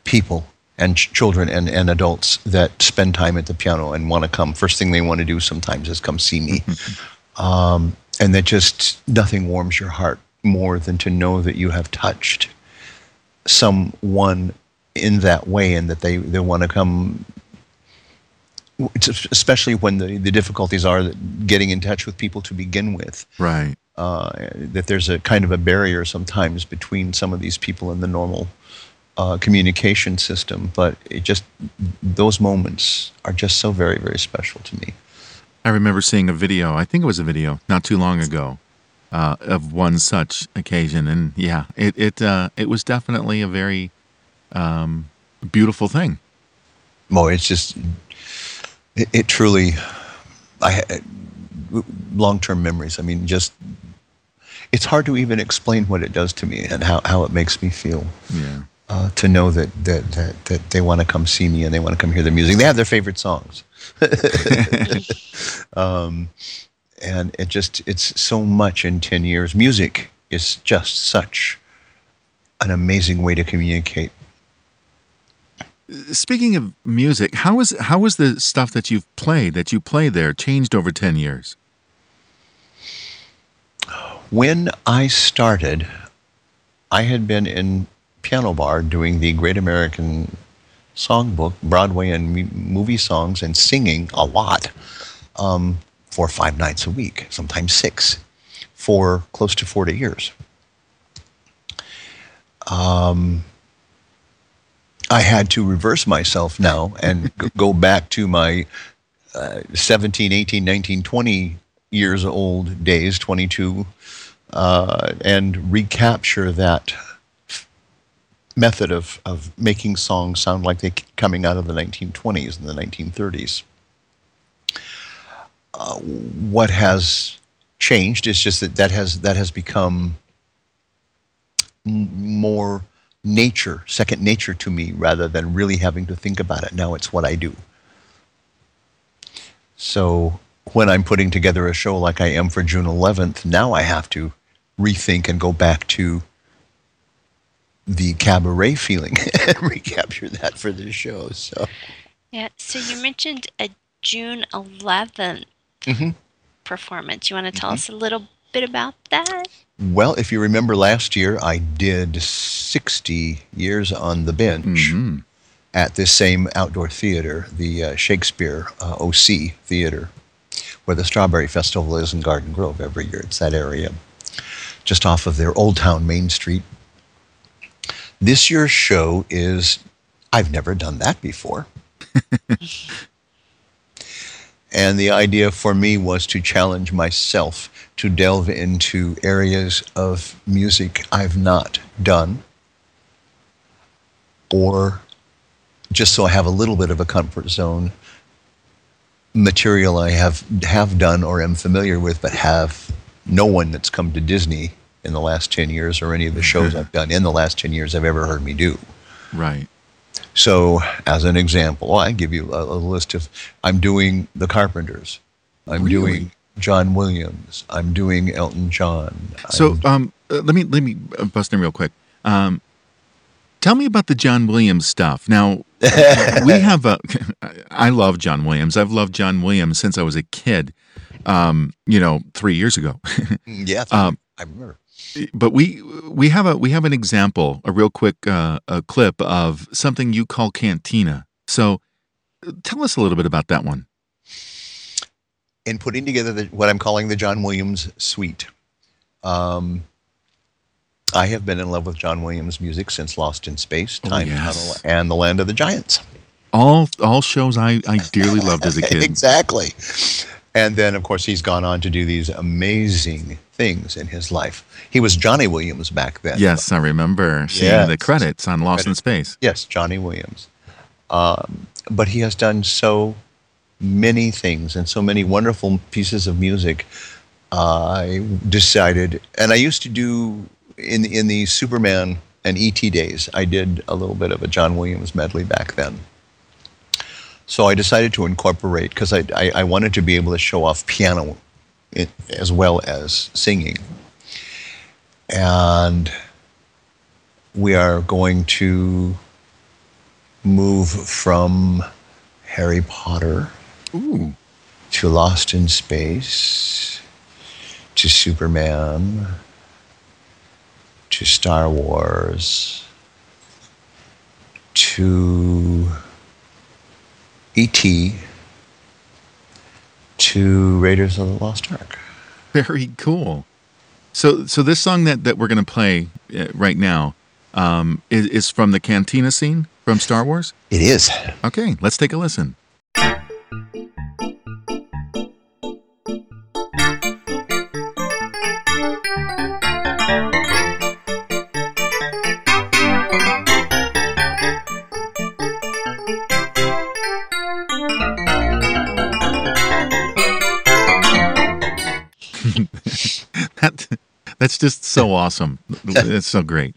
people and ch- children and, and adults that spend time at the piano and want to come. First thing they want to do sometimes is come see me. um, and that just nothing warms your heart more than to know that you have touched someone in that way and that they, they want to come especially when the, the difficulties are getting in touch with people to begin with Right. uh, that there's a kind of a barrier sometimes between some of these people and the normal uh, communication system but it just those moments are just so very very special to me I remember seeing a video. I think it was a video not too long ago uh, of one such occasion, and yeah, it it uh, it was definitely a very um, beautiful thing. Mo, it's just it, it truly I long term memories. I mean, just it's hard to even explain what it does to me and how, how it makes me feel. Yeah. Uh, to know that, that, that, that they want to come see me and they want to come hear the music. They have their favorite songs. um, and it just, it's so much in 10 years. Music is just such an amazing way to communicate. Speaking of music, how is how was the stuff that you've played that you play there changed over ten years? When I started, I had been in piano bar doing the Great American Songbook, Broadway and movie songs, and singing a lot um, for five nights a week, sometimes six, for close to 40 years. Um, I had to reverse myself now and go back to my uh, 17, 18, 19, 20 years old days, 22, uh, and recapture that method of, of making songs sound like they're coming out of the 1920s and the 1930s. Uh, what has changed is just that that has that has become more nature, second nature to me, rather than really having to think about it. Now it's what I do. So when I'm putting together a show like I am for June 11th, now I have to rethink and go back to the cabaret feeling and recapture that for this show. So Yeah. So you mentioned a June 11th Mhm. performance. You want to tell us a little bit about that? Well, if you remember last year, I did 60 years on the bench hmm at this same outdoor theater, the uh, Shakespeare uh, OC Theater, where the Strawberry Festival is in Garden Grove every year. It's that area, just off of their Old Town Main Street. This year's show is, I've never done that before. And the idea for me was to challenge myself to delve into areas of music I've not done, or just so I have a little bit of a comfort zone, material I have have done or am familiar with, but have no one that's come to Disney in the last ten years or any of the shows I've done in the last ten years have ever heard me do. Right. So, as an example, I give you a, a list of I'm doing the Carpenters, I'm Really? doing John Williams, I'm doing Elton John. So um, uh, let me let me uh, bust in real quick. Um, tell me about the John Williams stuff. Now we have a. I love John Williams. I've loved John Williams since I was a kid. Um, you know, three years ago. yeah, um, I remember. But we we have a we have an example, a real quick uh, a clip of something you call cantina. So tell us a little bit about that one. In putting together the, what I'm calling the John Williams Suite, Um, I have been in love with John Williams' music since Lost in Space, Oh, Time yes. Tunnel, and The Land of the Giants. All all shows I, I dearly loved as a kid. exactly. And then, of course, he's gone on to do these amazing things in his life. He was Johnny Williams back then. Yes, I remember seeing Yes. the credits on Lost in Space. Yes, Johnny Williams. Um, but he has done so many things and so many wonderful pieces of music. I decided, and I used to do in in the Superman and ET days. I did a little bit of a John Williams medley back then. So I decided to incorporate because I, I I wanted to be able to show off piano, i- as well as singing. And we are going to move from Harry Potter Ooh. to Lost in Space to Superman to Star Wars to E.T. to Raiders of the Lost Ark. Very cool. So so this song that, that we're gonna play uh, right now um, is, is from the Cantina scene from Star Wars. It is. Okay, let's take a listen. That's just so awesome. It's so great.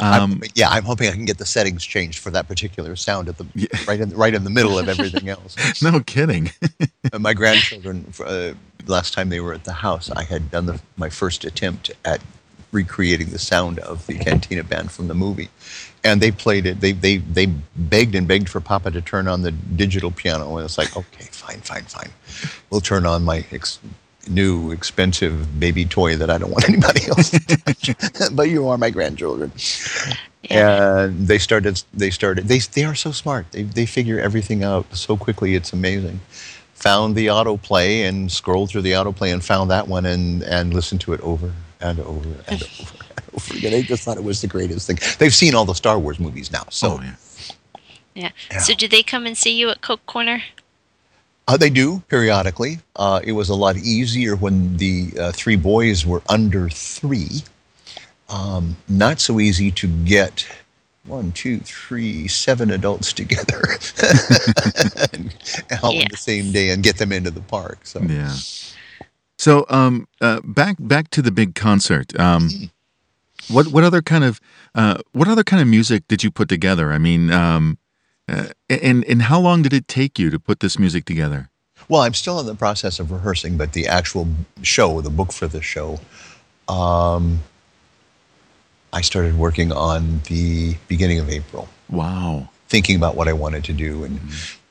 I'm- Um, yeah, I'm hoping I can get the settings changed for that particular sound at the Yeah. right in right in the middle of everything else. no kidding. My grandchildren, uh, last time they were at the house, I had done the, my first attempt at recreating the sound of the Cantina band from the movie, and they played it. They they they begged and begged for Papa to turn on the digital piano, and it's like, okay, fine, fine, fine, we'll turn on my ex- new expensive baby toy that I don't want anybody else to touch. but you are my grandchildren. Yeah. And they started. They started. They they are so smart. They they figure everything out so quickly. It's amazing. Found the autoplay and scrolled through the autoplay and found that one and and listened to it over and over and over and over again. They just thought it was the greatest thing. They've seen all the Star Wars movies now, so oh yeah. Yeah. Yeah. So do they come and see you at Coke Corner? Uh, they do periodically. Uh, it was a lot easier when the uh, three boys were under three. Um, not so easy to get one, two, three, seven adults together and all on the same day and get them into the park. So Yeah. So um uh back back to the big concert. Um what what other kind of uh what other kind of music did you put together? I mean um uh, and and how long did it take you to put this music together? Well, I'm still in the process of rehearsing, but the actual show, the book for the show, um, I started working on the beginning of April, Wow. thinking about what I wanted to do and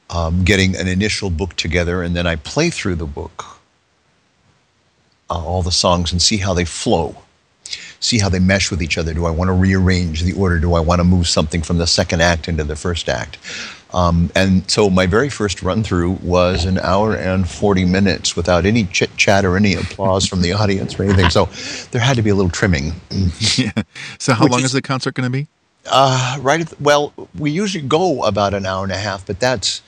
um, getting an initial book together, and then I play through the book, uh, all the songs, and see how they flow. See how they mesh with each other. Do I want to rearrange the order? Do I want to move something from the second act into the first act? Um, and so my very first run through was an hour and 40 minutes without any chit chat or any applause from the audience or anything. So there had to be a little trimming. yeah. So how Which long is- is the concert going to be? Uh, right. At the, well, we usually go about an hour and a half, but that's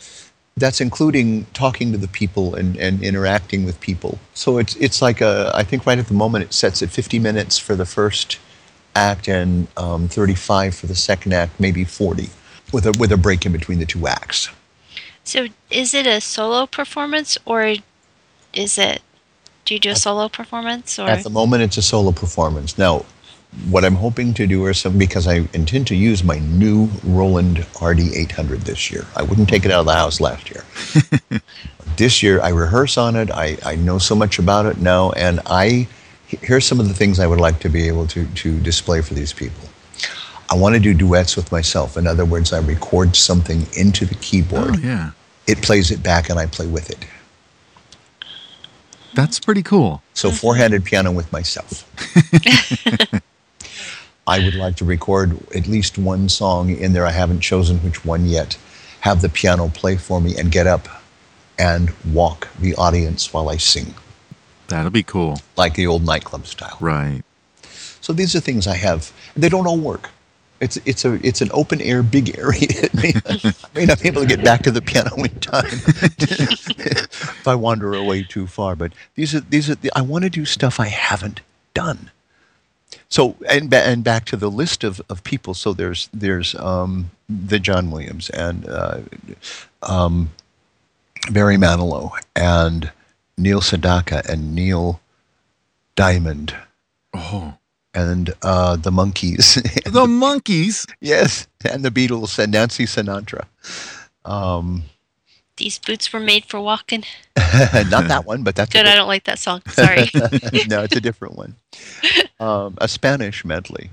that's including talking to the people and, and interacting with people. So it's it's like a. I think right at the moment it sets at 50 minutes for the first act and um, 35 for the second act, maybe 40, with a with a break in between the two acts. So is it a solo performance or is it do you do a solo performance or At the moment, it's a solo performance. Now, what I'm hoping to do is some because I intend to use my new Roland RD800 this year. I wouldn't take it out of the house last year. this year, I rehearse on it. I, I know so much about it now, and I here's some of the things I would like to be able to to display for these people. I want to do duets with myself. In other words, I record something into the keyboard. Oh yeah. It plays it back, and I play with it. That's pretty cool. So four-handed piano with myself. I would like to record at least one song in there. I haven't chosen which one yet. Have the piano play for me and get up and walk the audience while I sing. That'll be cool. like the old nightclub style. Right. So these are things I have. They don't all work. It's it's a it's an open air big area. I may, not be able to get back to the piano in time if I wander away too far. But these are these are the, I want to do stuff I haven't done. So and ba- and back to the list of, of people. So there's there's um, the John Williams and uh, um, Barry Manilow and Neil Sedaka and Neil Diamond Oh, and uh, the Monkees. the Monkees. yes, and the Beatles and Nancy Sinatra. Um, These boots were made for walking. not that one, but that's Good, I don't like that song. Sorry. no, it's a different one. Um, a Spanish medley.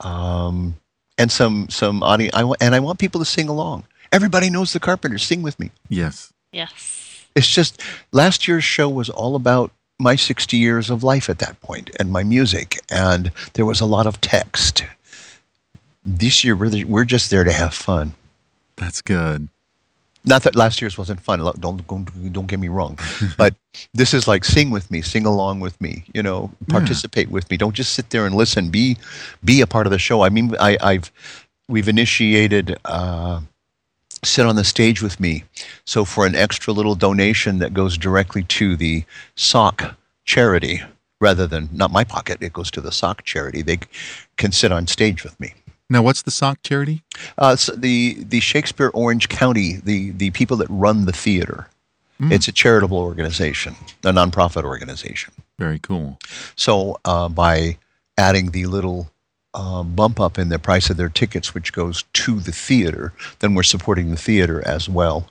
Um, and some some audio. I wa- and I want people to sing along. Everybody knows the Carpenters. Sing with me. Yes. yes. It's just last year's show was all about my 60 years of life at that point and my music, and there was a lot of text. This year, we're, we're just there to have fun. That's good. Not that last year's wasn't fun. Don't don't, don't get me wrong, but this is like sing with me, sing along with me. You know, participate with me. Don't just sit there and listen. Be be a part of the show. I mean, I, I've we've initiated. Uh, sit on the stage with me. So for an extra little donation that goes directly to the SOC charity, rather than not my pocket, it goes to the SOC charity. They can sit on stage with me. Now, what's the SOC charity? Uh, so the the Shakespeare Orange County, the the people that run the theater, it's a charitable organization, a nonprofit organization. Very cool. So uh, by adding the little uh, bump up in the price of their tickets, which goes to the theater, then we're supporting the theater as well,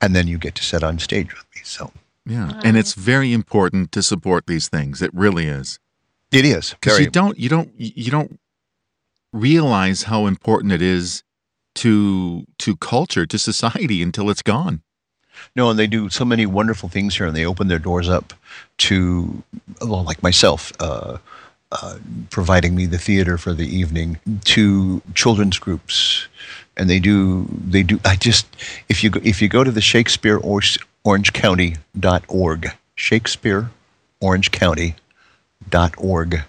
and then you get to sit on stage with me. So Yeah, and it's very important to support these things. It really is it is because you don't you don't you don't realize how important it is to to culture to society until it's gone. No, and they do so many wonderful things here, and they open their doors up to, well, like myself, uh, uh, providing me the theater for the evening, to children's groups, and they do they do. I just if you go, if you go to the Shakespeare Orange, Orange County dot org, Shakespeare Orange County dot org,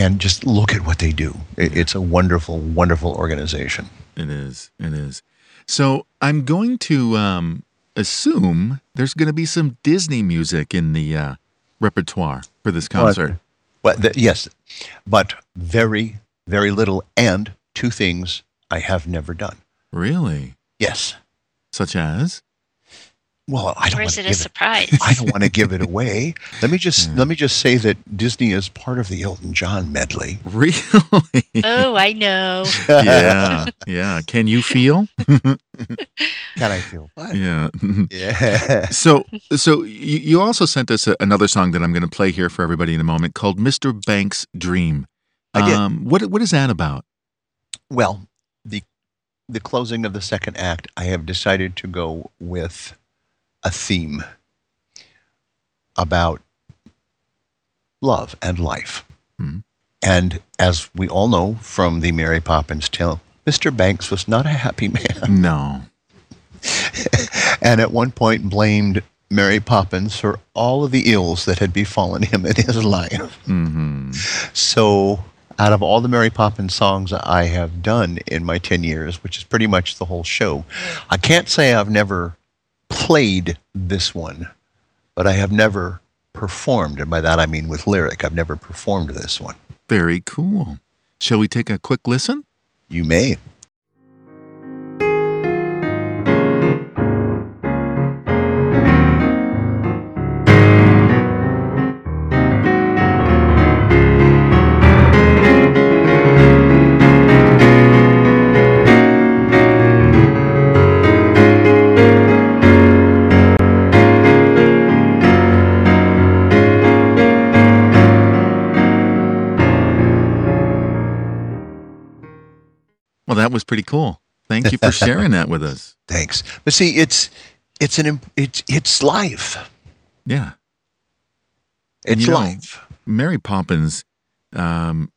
and just look at what they do. It, it's a wonderful, wonderful organization. It is. It is. So I'm going to um, assume there's going to be some Disney music in the uh, repertoire for this concert. Well, the, yes, but very, very little, and two things I have never done. Really? Yes. Such as? Well, I don't Or want is to it a give it. surprise? I don't want to give it away. Let me just let me just say that Disney is part of the Elton John medley. Really? oh, I know. yeah. Yeah. Can you feel? Can I feel what? Yeah. Yeah. So, so you, you also sent us a, another song that I'm going to play here for everybody in a moment called "Mr. Banks' Dream." I. Um, what what is that about? Well, the the closing of the second act, I have decided to go with a theme about love and life. Mhm. And as we all know from the Mary Poppins tale, Mr. Banks was not a happy man, No. and at one point blamed Mary Poppins for all of the ills that had befallen him in his life. hmm So, out of all the Mary Poppins songs I have done in my 10 years, which is pretty much the whole show, I can't say I've never played this one, but I have never performed. And by that I mean with lyric. I've never performed this one. Very cool. Shall we take a quick listen? You may. Pretty cool. Thank you for sharing that with us. Thanks. But see, it's it's an it's it's life. Yeah. It's You know, life. Mary Poppins, um,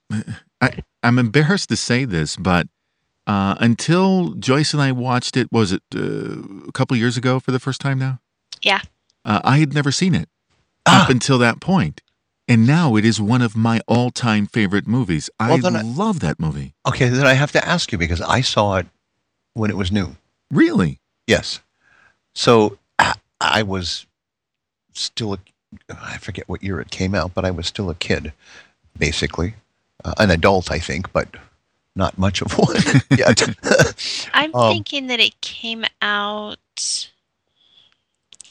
I, I'm embarrassed to say this, but uh, until Joyce and I watched it, was it uh, a couple years ago for the first time now? Yeah. uh, I had never seen it Ah. up until that point, and now it is one of my all-time favorite movies. I Well, then I- love that movie. Okay, then I have to ask you because I saw it when it was new. Really? Yes. So I, I was still a, I forget what year it came out, but I was still a kid, basically, uh, an adult, I think, but not much of one yet. I'm Um, thinking that it came out.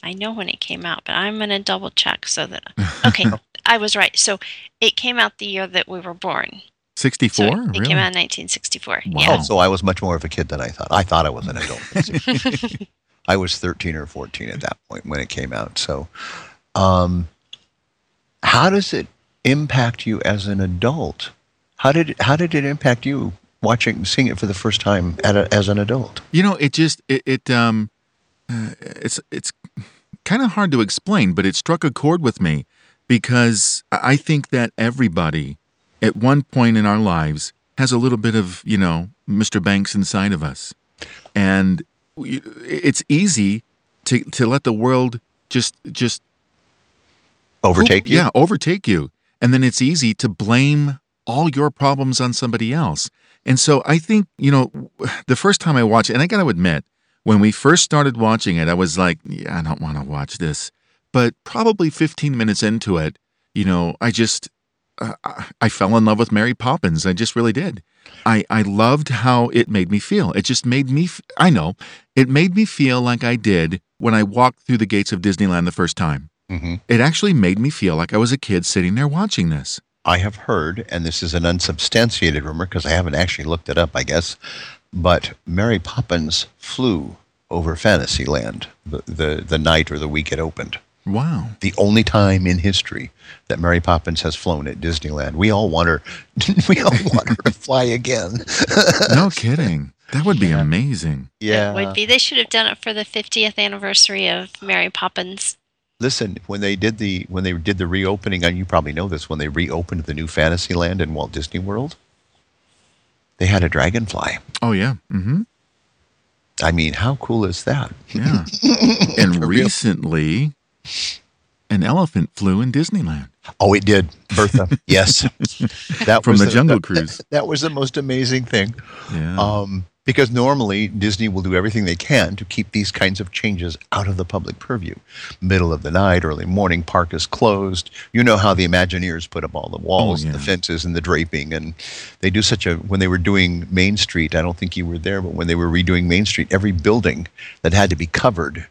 I know when it came out, but I'm gonna double check so that. Okay, I was right. So it came out the year that we were born. So 64? it really? came out in 1964. Wow. Yeah. So I was much more of a kid than I thought. I thought I was an adult. I was 13 or 14 at that point when it came out. So, um, how does it impact you as an adult? How did how did it impact you watching seeing it for the first time at a, as an adult? You know, it just it, it um uh, it's it's kind of hard to explain, but it struck a chord with me because I think that everybody at one point in our lives has a little bit of, you know, Mr. Banks inside of us. And it's easy to to let the world just just Overtake you? Yeah, overtake you. And then it's easy to blame all your problems on somebody else. And so I think, you know, the first time I watched it, and I got to admit, when we first started watching it, I was like, yeah, I don't want to watch this. But probably 15 minutes into it, you know, I just, uh, I- fell in love with Mary Poppins. I just really did. I, I loved how it made me feel. It just made me, f- I know, it made me feel like I did when I walked through the gates of Disneyland the first time. hmm It actually made me feel like I was a kid sitting there watching this. I have heard, and this is an unsubstantiated rumor because I haven't actually looked it up, I guess, but Mary Poppins flew over Fantasyland the, the, the night or the week it opened. Wow. The only time in history that Mary Poppins has flown at Disneyland. We all want her. we all want her to fly again. No kidding. That would be amazing. Yeah. It would be. They should have done it for the 50th anniversary of Mary Poppins. Listen, when they did the when they did the reopening, and you probably know this, when they reopened the new Fantasyland in Walt Disney World, they had a dragonfly. Oh yeah. Mm-hmm. I mean, how cool is that? Yeah. and recently, an elephant flew in Disneyland Oh, it did, Bertha. yes, that from was the Jungle Cruise. That was the most amazing thing. Yeah. Um, because normally Disney will do everything they can to keep these kinds of changes out of the public purview. Middle of the night, early morning, park is closed. You know how the Imagineers put up all the walls and the fences and the draping, and they do such a. When they were doing Main Street, I don't think you were there, but when they were redoing Main Street, every building that had to be covered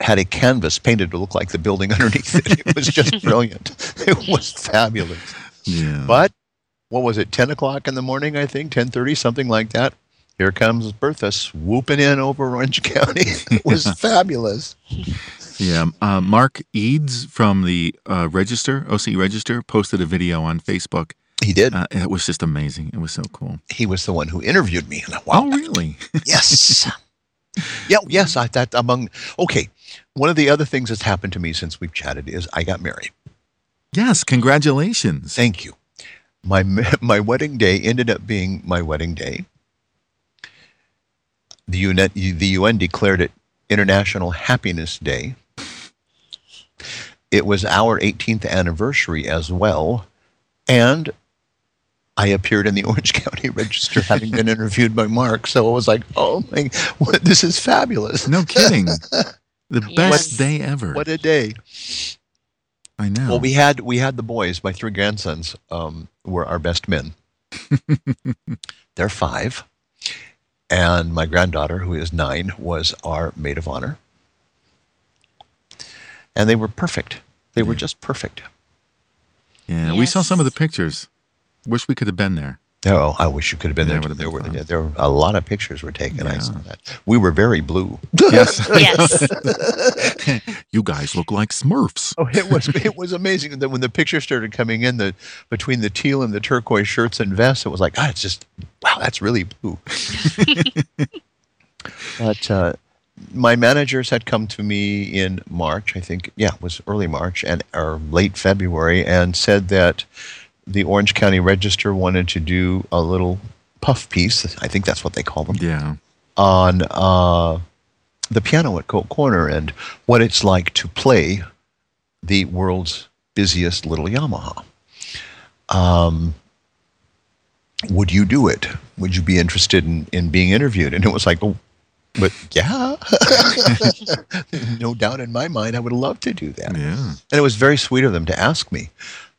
had a canvas painted to look like the building underneath it. It was just brilliant. It was fabulous. yeah. But what was it? Ten o'clock in the morning, I think, ten thirty, something like that. Here comes Bertha swooping in over Orange County. it was fabulous. yeah. Uh, Mark Eades from the uh, Register, OC Register, posted a video on Facebook. He did. Uh, it was just amazing. It was so cool. he was the one who interviewed me. And I, wow, Oh, really? yes. yeah, yes. I that among. Okay, one of the other things that's happened to me since we've chatted is I got married. yes. Congratulations. Thank you. My my wedding day ended up being my wedding day. The UN, the UN declared it International Happiness Day. It was our 18th anniversary as well, and I appeared in the Orange County Register having been interviewed by Mark. So I was like, "Oh my, what, this is fabulous! No kidding. The Yes. best day ever. What a day!" I know. Well, we had we had the boys. My three grandsons um, were our best men. They're five, and my granddaughter, who is nine, was our maid of honor. And they were perfect. They were just perfect. yeah, we saw some of the pictures. Wish we could have been there. Oh, I wish you could have been Yeah, there. it There were yeah, there were a lot of pictures were taken. I saw that. We were very blue. Yes. Yes. you guys look like Smurfs. Oh, it was it was amazing that when the pictures started coming in, the between the teal and the turquoise shirts and vests, it was like, ah, it's just wow, that's really blue. but uh, my managers had come to me in March, I think, yeah, it was early March and or late February, and said that the Orange County Register wanted to do a little puff piece. I think that's what they call them Yeah. on uh, the piano at Coke Corner and what it's like to play the world's busiest little Yamaha. Um, would you do it? Would you be interested in, in being interviewed? And it was like, oh, but yeah, no doubt in my mind, I would love to do that. Yeah. And it was very sweet of them to ask me.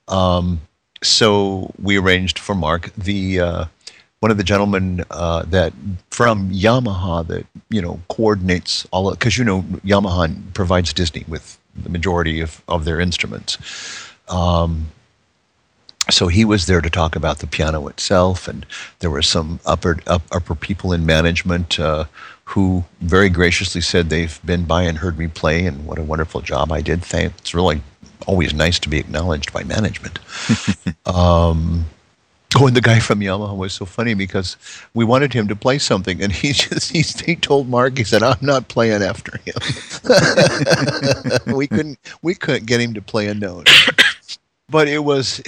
Um, so we arranged for Mark the uh, one of the gentlemen uh, that from Yamaha that you know coordinates all because you know Yamaha provides Disney with the majority of, of their instruments. Um, so he was there to talk about the piano itself, and there were some upper up, upper people in management uh, who very graciously said they've been by and heard me play, and what a wonderful job I did. Thank, it's really always nice to be acknowledged by management. um, Oh, and the guy from Yamaha was so funny because we wanted him to play something, and he just he, he told Mark he said, "I'm not playing after him." we couldn't we couldn't get him to play a note, but it was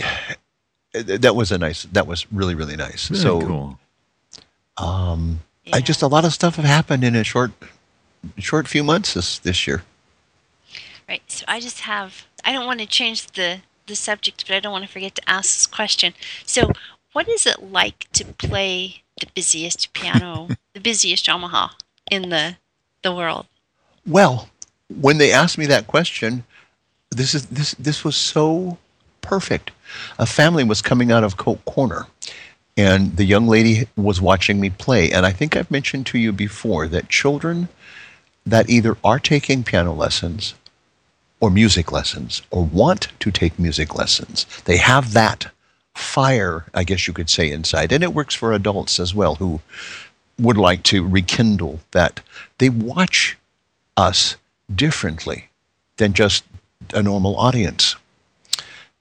that was a nice that was really really nice. Very so cool. um, I just a lot of stuff have happened in a short short few months this this year. Right. So I just have. I don't want to change the the subject, but I don't want to forget to ask this question. So, what is it like to play the busiest piano, the busiest Yamaha in the the world? Well, when they asked me that question, this is this this was so perfect. A family was coming out of Coke Corner, and the young lady was watching me play. And I think I've mentioned to you before that children that either are taking piano lessons or music lessons or want to take music lessons, they have that fire, I guess you could say, inside. And it works for adults as well who would like to rekindle that. They watch us differently than just a normal audience.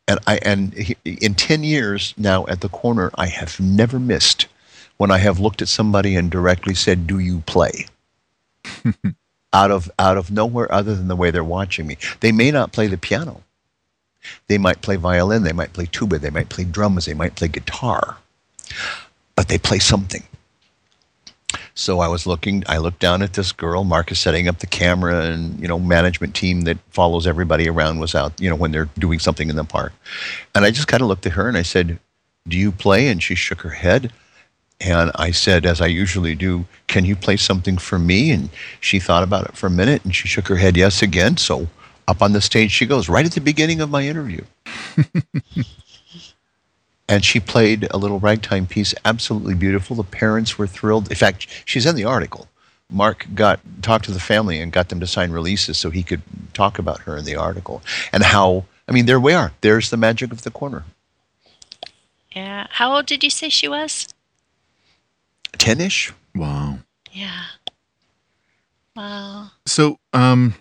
And I and in 10 years now at the corner I have never missed when I have looked at somebody and directly said do you play? out of out of nowhere other than the way they're watching me. They may not play the piano. They might play violin, they might play tuba, they might play drums, they might play guitar. But they play something. So I was looking, I looked down at this girl. Mark is setting up the camera, and you know, management team that follows everybody around was out. You know, when they're doing something in the park, and I just kind of looked at her and I said, "Do you play?" And she shook her head. And I said, as I usually do, "Can you play something for me?" And she thought about it for a minute, and she shook her head yes again. So up on the stage she goes, right at the beginning of my interview. and she played a little ragtime piece, absolutely beautiful. The parents were thrilled. In fact, she's in the article. Mark got talked to the family and got them to sign releases so he could talk about her in the article and how. I mean, there we are. There's the magic of the corner. Yeah. How old did you say she was? Ten-ish. Wow. Yeah. Wow. So, um,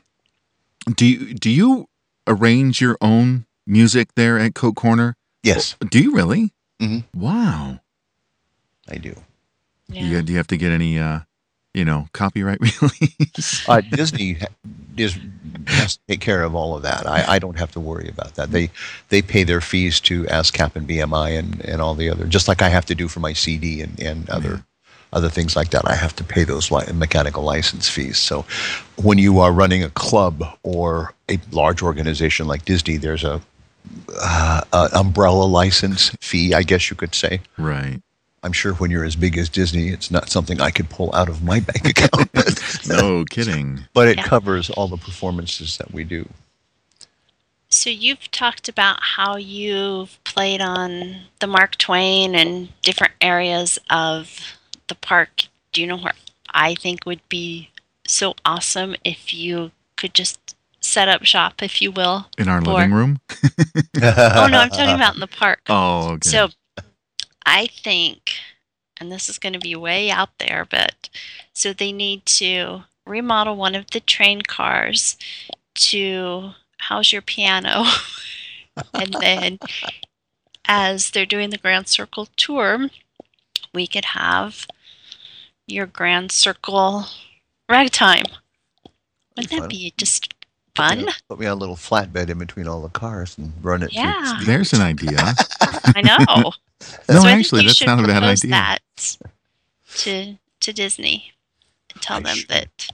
do you do you arrange your own music there at Coke Corner? Yes, Do you really? Mhm. Wow. I do. Yeah. You, do you have to get any, uh, you know, copyright release? Uh, Disney ha- is has to take care of all of that. I, I don't have to worry about that. They they pay their fees to ASCAP and BMI and, and all the other, just like I have to do for my CD and, and other other things like that. I have to pay those li- mechanical license fees. So when you are running a club or a large organization like Disney, there's a, uh, a umbrella license fee, I guess you could say. right. I'm sure when you're as big as Disney, it's not something I could pull out of my bank account. No kidding. but it Yeah. covers all the performances that we do. So you've talked about how you've played on the Mark Twain and different areas of the park. Do you know where I think would be so awesome if you could just set up shop, if you will? In our For- living room? Oh no, I'm talking about in the park. Oh, okay. So I think, and this is going to be way out there, but so they need to remodel one of the train cars to house your piano. and then as they're doing the Grand Circle tour, we could have your Grand Circle ragtime. Wouldn't that be just fun? Put me on a little flatbed in between all the cars and run it. Yeah. speakers. There's an idea. I know. no, so I think actually, that's not a bad idea. That to to Disney and tell I them should. that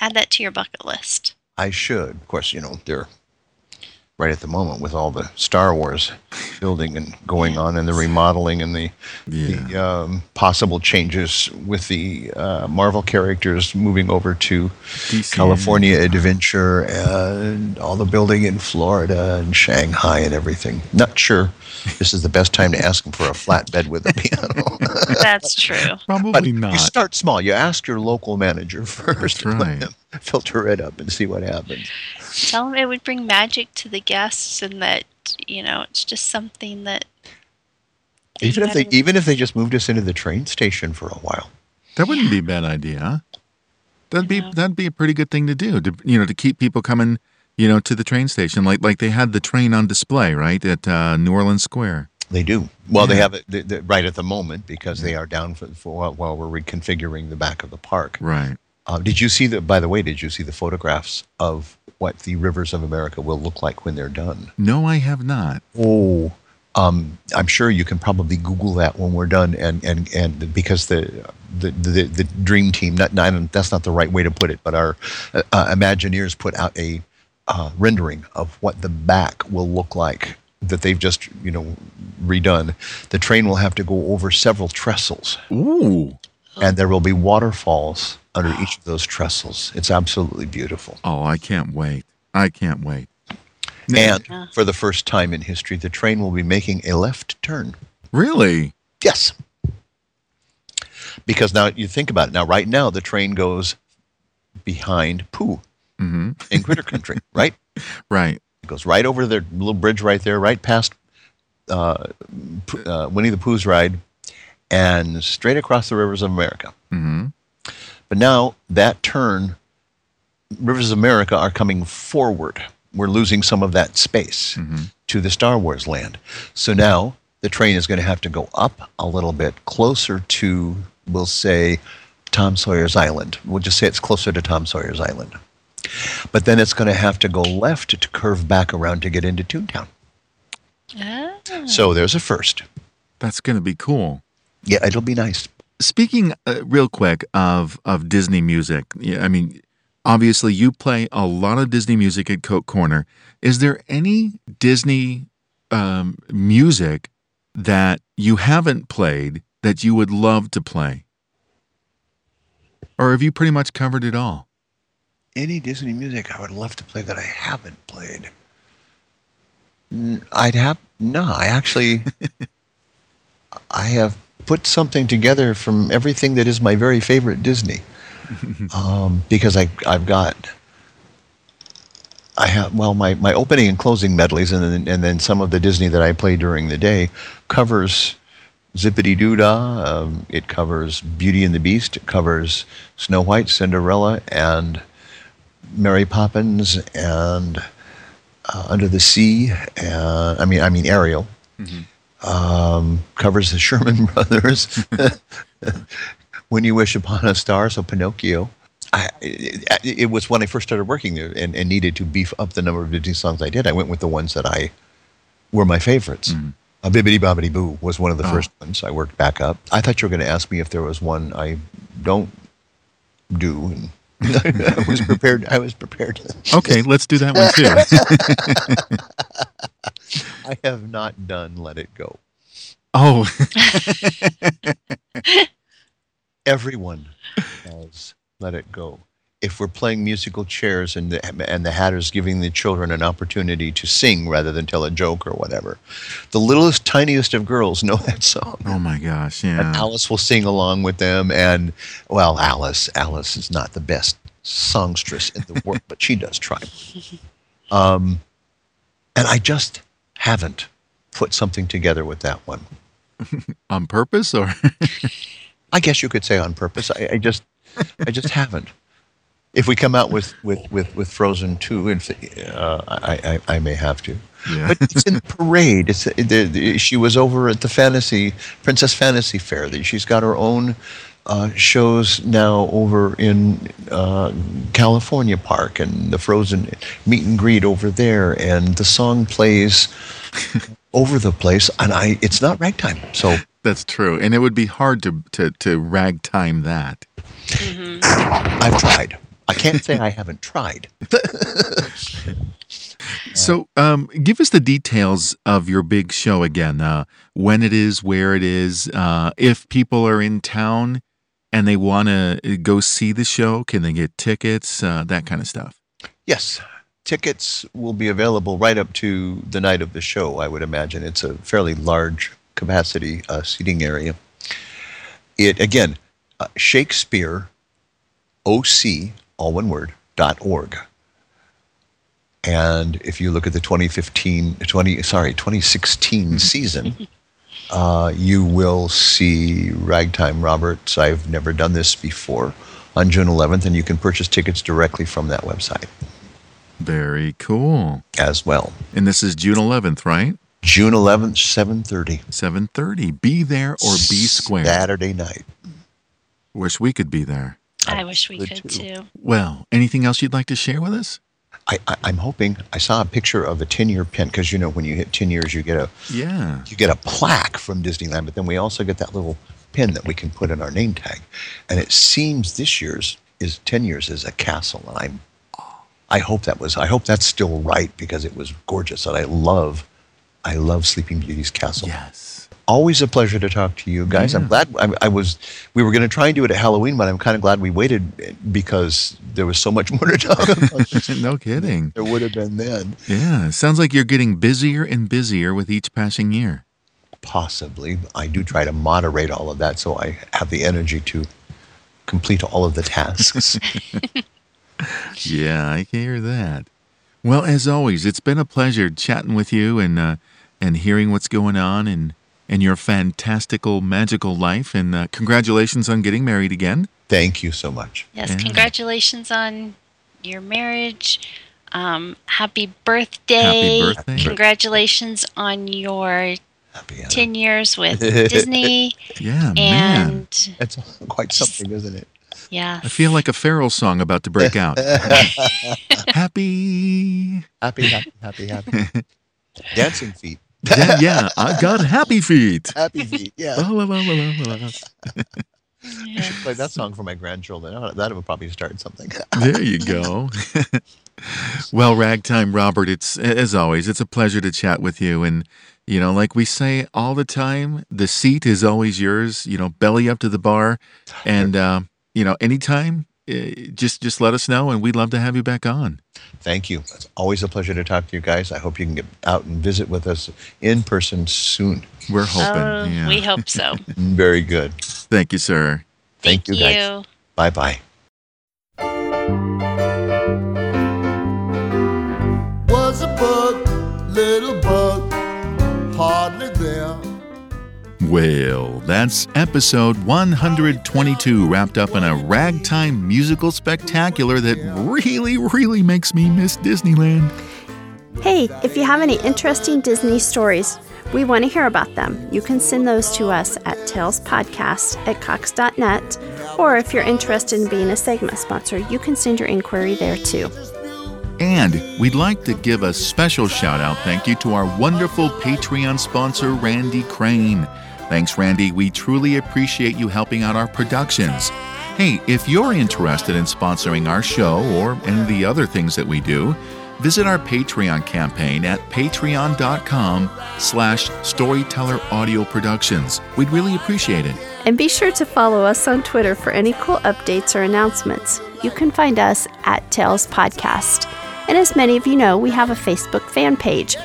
Add that to your bucket list. I should. Of course, you know, they're right at the moment with all the Star Wars building and going on and the remodeling and the, Yeah. the um, possible changes with the uh, Marvel characters moving over to DC. California Adventure and all the building in Florida and Shanghai and everything. Not sure this is the best time to ask them for a flatbed with a piano. That's true. Probably But you start small. You ask your local manager first. and let right. filter it up and see what happens. Tell them it would bring magic to the guests, and that you know it's just something that. Even if they haven't- even if they just moved us into the train station for a while. That wouldn't be a bad idea. That'd be Yeah. that'd be a pretty good thing to do. To you know, to keep people coming, you know, to the train station. Like like they had the train on display, right, at uh, New Orleans Square. They do. Well, they have it they, they- right at the moment because they are down for, for while- while we're reconfiguring the back of the park. Right. Uh, did you see the? By the way, did you see the photographs of what the rivers of America will look like when they're done? No, I have not. Oh, um, I'm sure you can probably Google that when we're done, and and and because the the the, the dream team, not, not that's not the right way to put it, but our uh, uh, Imagineers put out a uh, rendering of what the back will look like that they've just you know redone. The train will have to go over several trestles, Ooh. and there will be waterfalls under each of those trestles. It's absolutely beautiful. Oh, I can't wait. I can't wait. And Yeah. for the first time in history, the train will be making a left turn. Really? Yes. Because now you think about it. Now, right now, the train goes behind Pooh hmm in Critter Country, right? Right. It goes right over the little bridge right there, right past uh, uh, Winnie the Pooh's ride, and straight across the rivers of America. hmm But now that turn, rivers of America are coming forward. We're losing some of that space hmm to the Star Wars land. So now the train is going to have to go up a little bit closer to, we'll say, Tom Sawyer's Island. We'll just say it's closer to Tom Sawyer's Island. But then it's going to have to go left to curve back around to get into Toontown. Ah. So there's a first. That's going to be cool. Yeah, it'll be nice. Speaking uh, real quick of of Disney music, I mean, obviously you play a lot of Disney music at Coke Corner. Is there any Disney um, music that you haven't played that you would love to play, or have you pretty much covered it all? Any Disney music I would love to play that I haven't played. I'd have no. I actually, I have put something together from everything that is my very favorite Disney, um, because I I've got. I have well my, my opening and closing medleys and then and then some of the Disney that I play during the day covers Zippity Doo Dah. Um, it covers Beauty and the Beast. It covers Snow White, Cinderella, and Mary Poppins, and uh, Under the Sea. Uh, I mean, I mean Ariel. Um, covers the Sherman Brothers. when You Wish Upon a Star, so Pinocchio. I, it, it was when I first started working there and, and needed to beef up the number of Disney songs I did. I went with the ones that I were my favorites. A Bibbidi Bobbidi Boo was one of the Oh. first ones I worked back up. I thought you were going to ask me if there was one I don't do. And I was prepared. I was prepared. Okay, let's do that one too. I have not done Let It Go. oh, Everyone has Let It Go. If we're playing musical chairs and the, and the Hatter's giving the children an opportunity to sing rather than tell a joke or whatever, the littlest, tiniest of girls know that song. oh my gosh, And yeah. Alice will sing along with them. And, well, Alice, Alice is not the best songstress in the world, but she does try. Um, and I just haven't put something together with that one. On purpose, or I guess you could say on purpose. I, I just, I just haven't. If we come out with with with, with Frozen two, and uh, I, I I may have to. yeah. But it's in the parade. It's the, the, she was over at the Fantasy Princess Fantasy Fair. She's got her own uh, shows now over in uh, California Park and the Frozen meet and greet over there, and the song plays over the place. And I, it's not ragtime, so That's true, and it would be hard to to to ragtime that. Mm-hmm. I've tried. I can't say I haven't tried. So, um, give us the details of your big show again. Uh, when it is, where it is. Uh, if people are in town and they want to go see the show, can they get tickets? Uh, that kind of stuff. Yes, tickets will be available right up to the night of the show. I would imagine it's a fairly large capacity uh, seating area. It again, uh, Shakespeare, OC, all one word, dot org. And if you look at the 2015, 20, sorry, 2016 season, uh, you will see Ragtime Roberts. I've never done this before on June 11th, and you can purchase tickets directly from that website Very cool. as well. And this is June 11th, right? June 11th, 7:30. 7:30. Be there or be square. Saturday night. Wish we could be there. I wish we would could too. too. Well, anything else you'd like to share with us? I, I, I'm hoping. I saw a picture of a 10-year pin because you know when you hit 10 years, you get a Yeah. you get a plaque from Disneyland, but then we also get that little pin that we can put in our name tag. And it seems this year's is 10 years is a castle, and I'm I hope that was I hope that's still right because it was gorgeous, and I love I love Sleeping Beauty's castle. Yes. Always a pleasure to talk to you guys. I'm glad I, I was. We were going to try and do it at Halloween, but I'm kind of glad we waited because there was so much more to talk about. no kidding. there would have been then, Yeah. Sounds like you're getting busier and busier with each passing year. possibly. I do try to moderate all of that so I have the energy to complete all of the tasks. Yeah, I can hear that. Well, as always, it's been a pleasure chatting with you and uh, and hearing what's going on and and your fantastical, magical life. And uh, congratulations on getting married again. Thank you so much. Yes, Yeah. congratulations on your marriage. Um, happy birthday. Happy birthday. Congratulations on your Happy Anna. 10 years with Disney. Yeah, man. And That's quite something, isn't it? yeah, I feel like a Pharrell song about to break out. happy. Happy, happy, happy, happy. Dancing feet. Yeah, yeah, I've got happy feet. Happy feet. Yeah. La, la, la, la, la, la. I should play that song for my grandchildren. That would probably start something. There you go. well, Ragtime Robert, it's as always, it's a pleasure to chat with you. And, you know, like we say all the time, the seat is always yours, you know, belly up to the bar. And, uh, you know, anytime, Uh, just just let us know and we'd love to have you back on. Thank you. It's always a pleasure to talk to you guys. I hope you can get out and visit with us in person soon. We're hoping. oh, yeah. we hope so. Very good. Thank you, sir. Thank you, guys. Bye bye. Well, that's episode 122 wrapped up in a ragtime musical spectacular that really, really makes me miss Disneyland. Hey, if you have any interesting Disney stories, we want to hear about them. You can send those to us at talespodcast at cox.net, or if you're interested in being a segment sponsor, you can send your inquiry there too. And we'd like to give a special shout out thank you to our wonderful Patreon sponsor, Randy Crane. Thanks, Randy. We truly appreciate you helping out our productions. Hey, if you're interested in sponsoring our show or any of the other things that we do, visit our Patreon campaign at patreon.com slash storyteller audio productions. We'd really appreciate it. And be sure to follow us on Twitter for any cool updates or announcements. You can find us at Tales Podcast. And as many of you know, we have a Facebook fan page.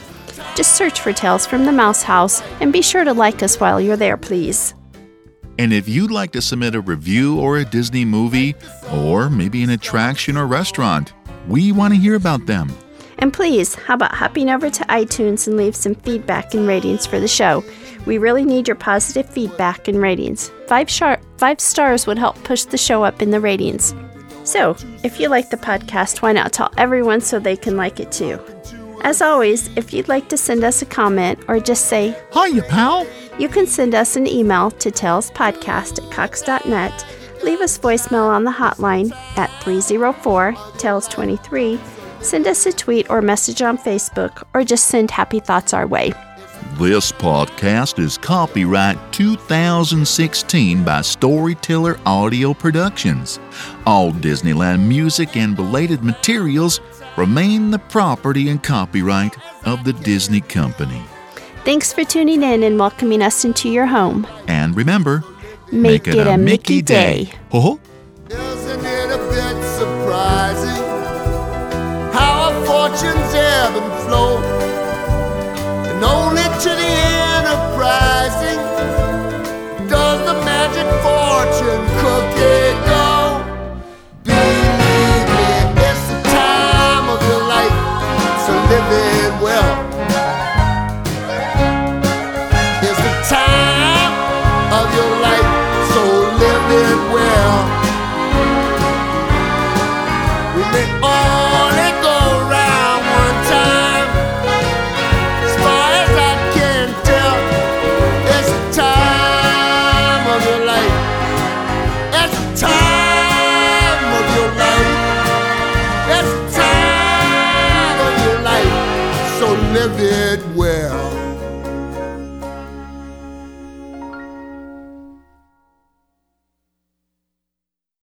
Just search for Tales from the Mouse House and be sure to like us while you're there, please. And if you'd like to submit a review or a Disney movie, or maybe an attraction or restaurant, we want to hear about them. And please, how about hopping over to iTunes and leave some feedback and ratings for the show? We really need your positive feedback and ratings. Five, shar- five stars would help push the show up in the ratings. So, if you like the podcast, why not tell everyone so they can like it too? As always, if you'd like to send us a comment or just say, Hiya, pal. you can send us an email to talespodcast at cox.net, leave us voicemail on the hotline at 304 Tales23, send us a tweet or message on Facebook, or just send happy thoughts our way. This podcast is copyright 2016 by Storyteller Audio Productions. All Disneyland music and related materials remain the property and copyright of the Disney Company. Thanks for tuning in and welcoming us into your home. And remember, Make, it, a Mickey day. Ho ho! Isn't it a bit surprising how our fortunes ebb and flow? And only to the enterprising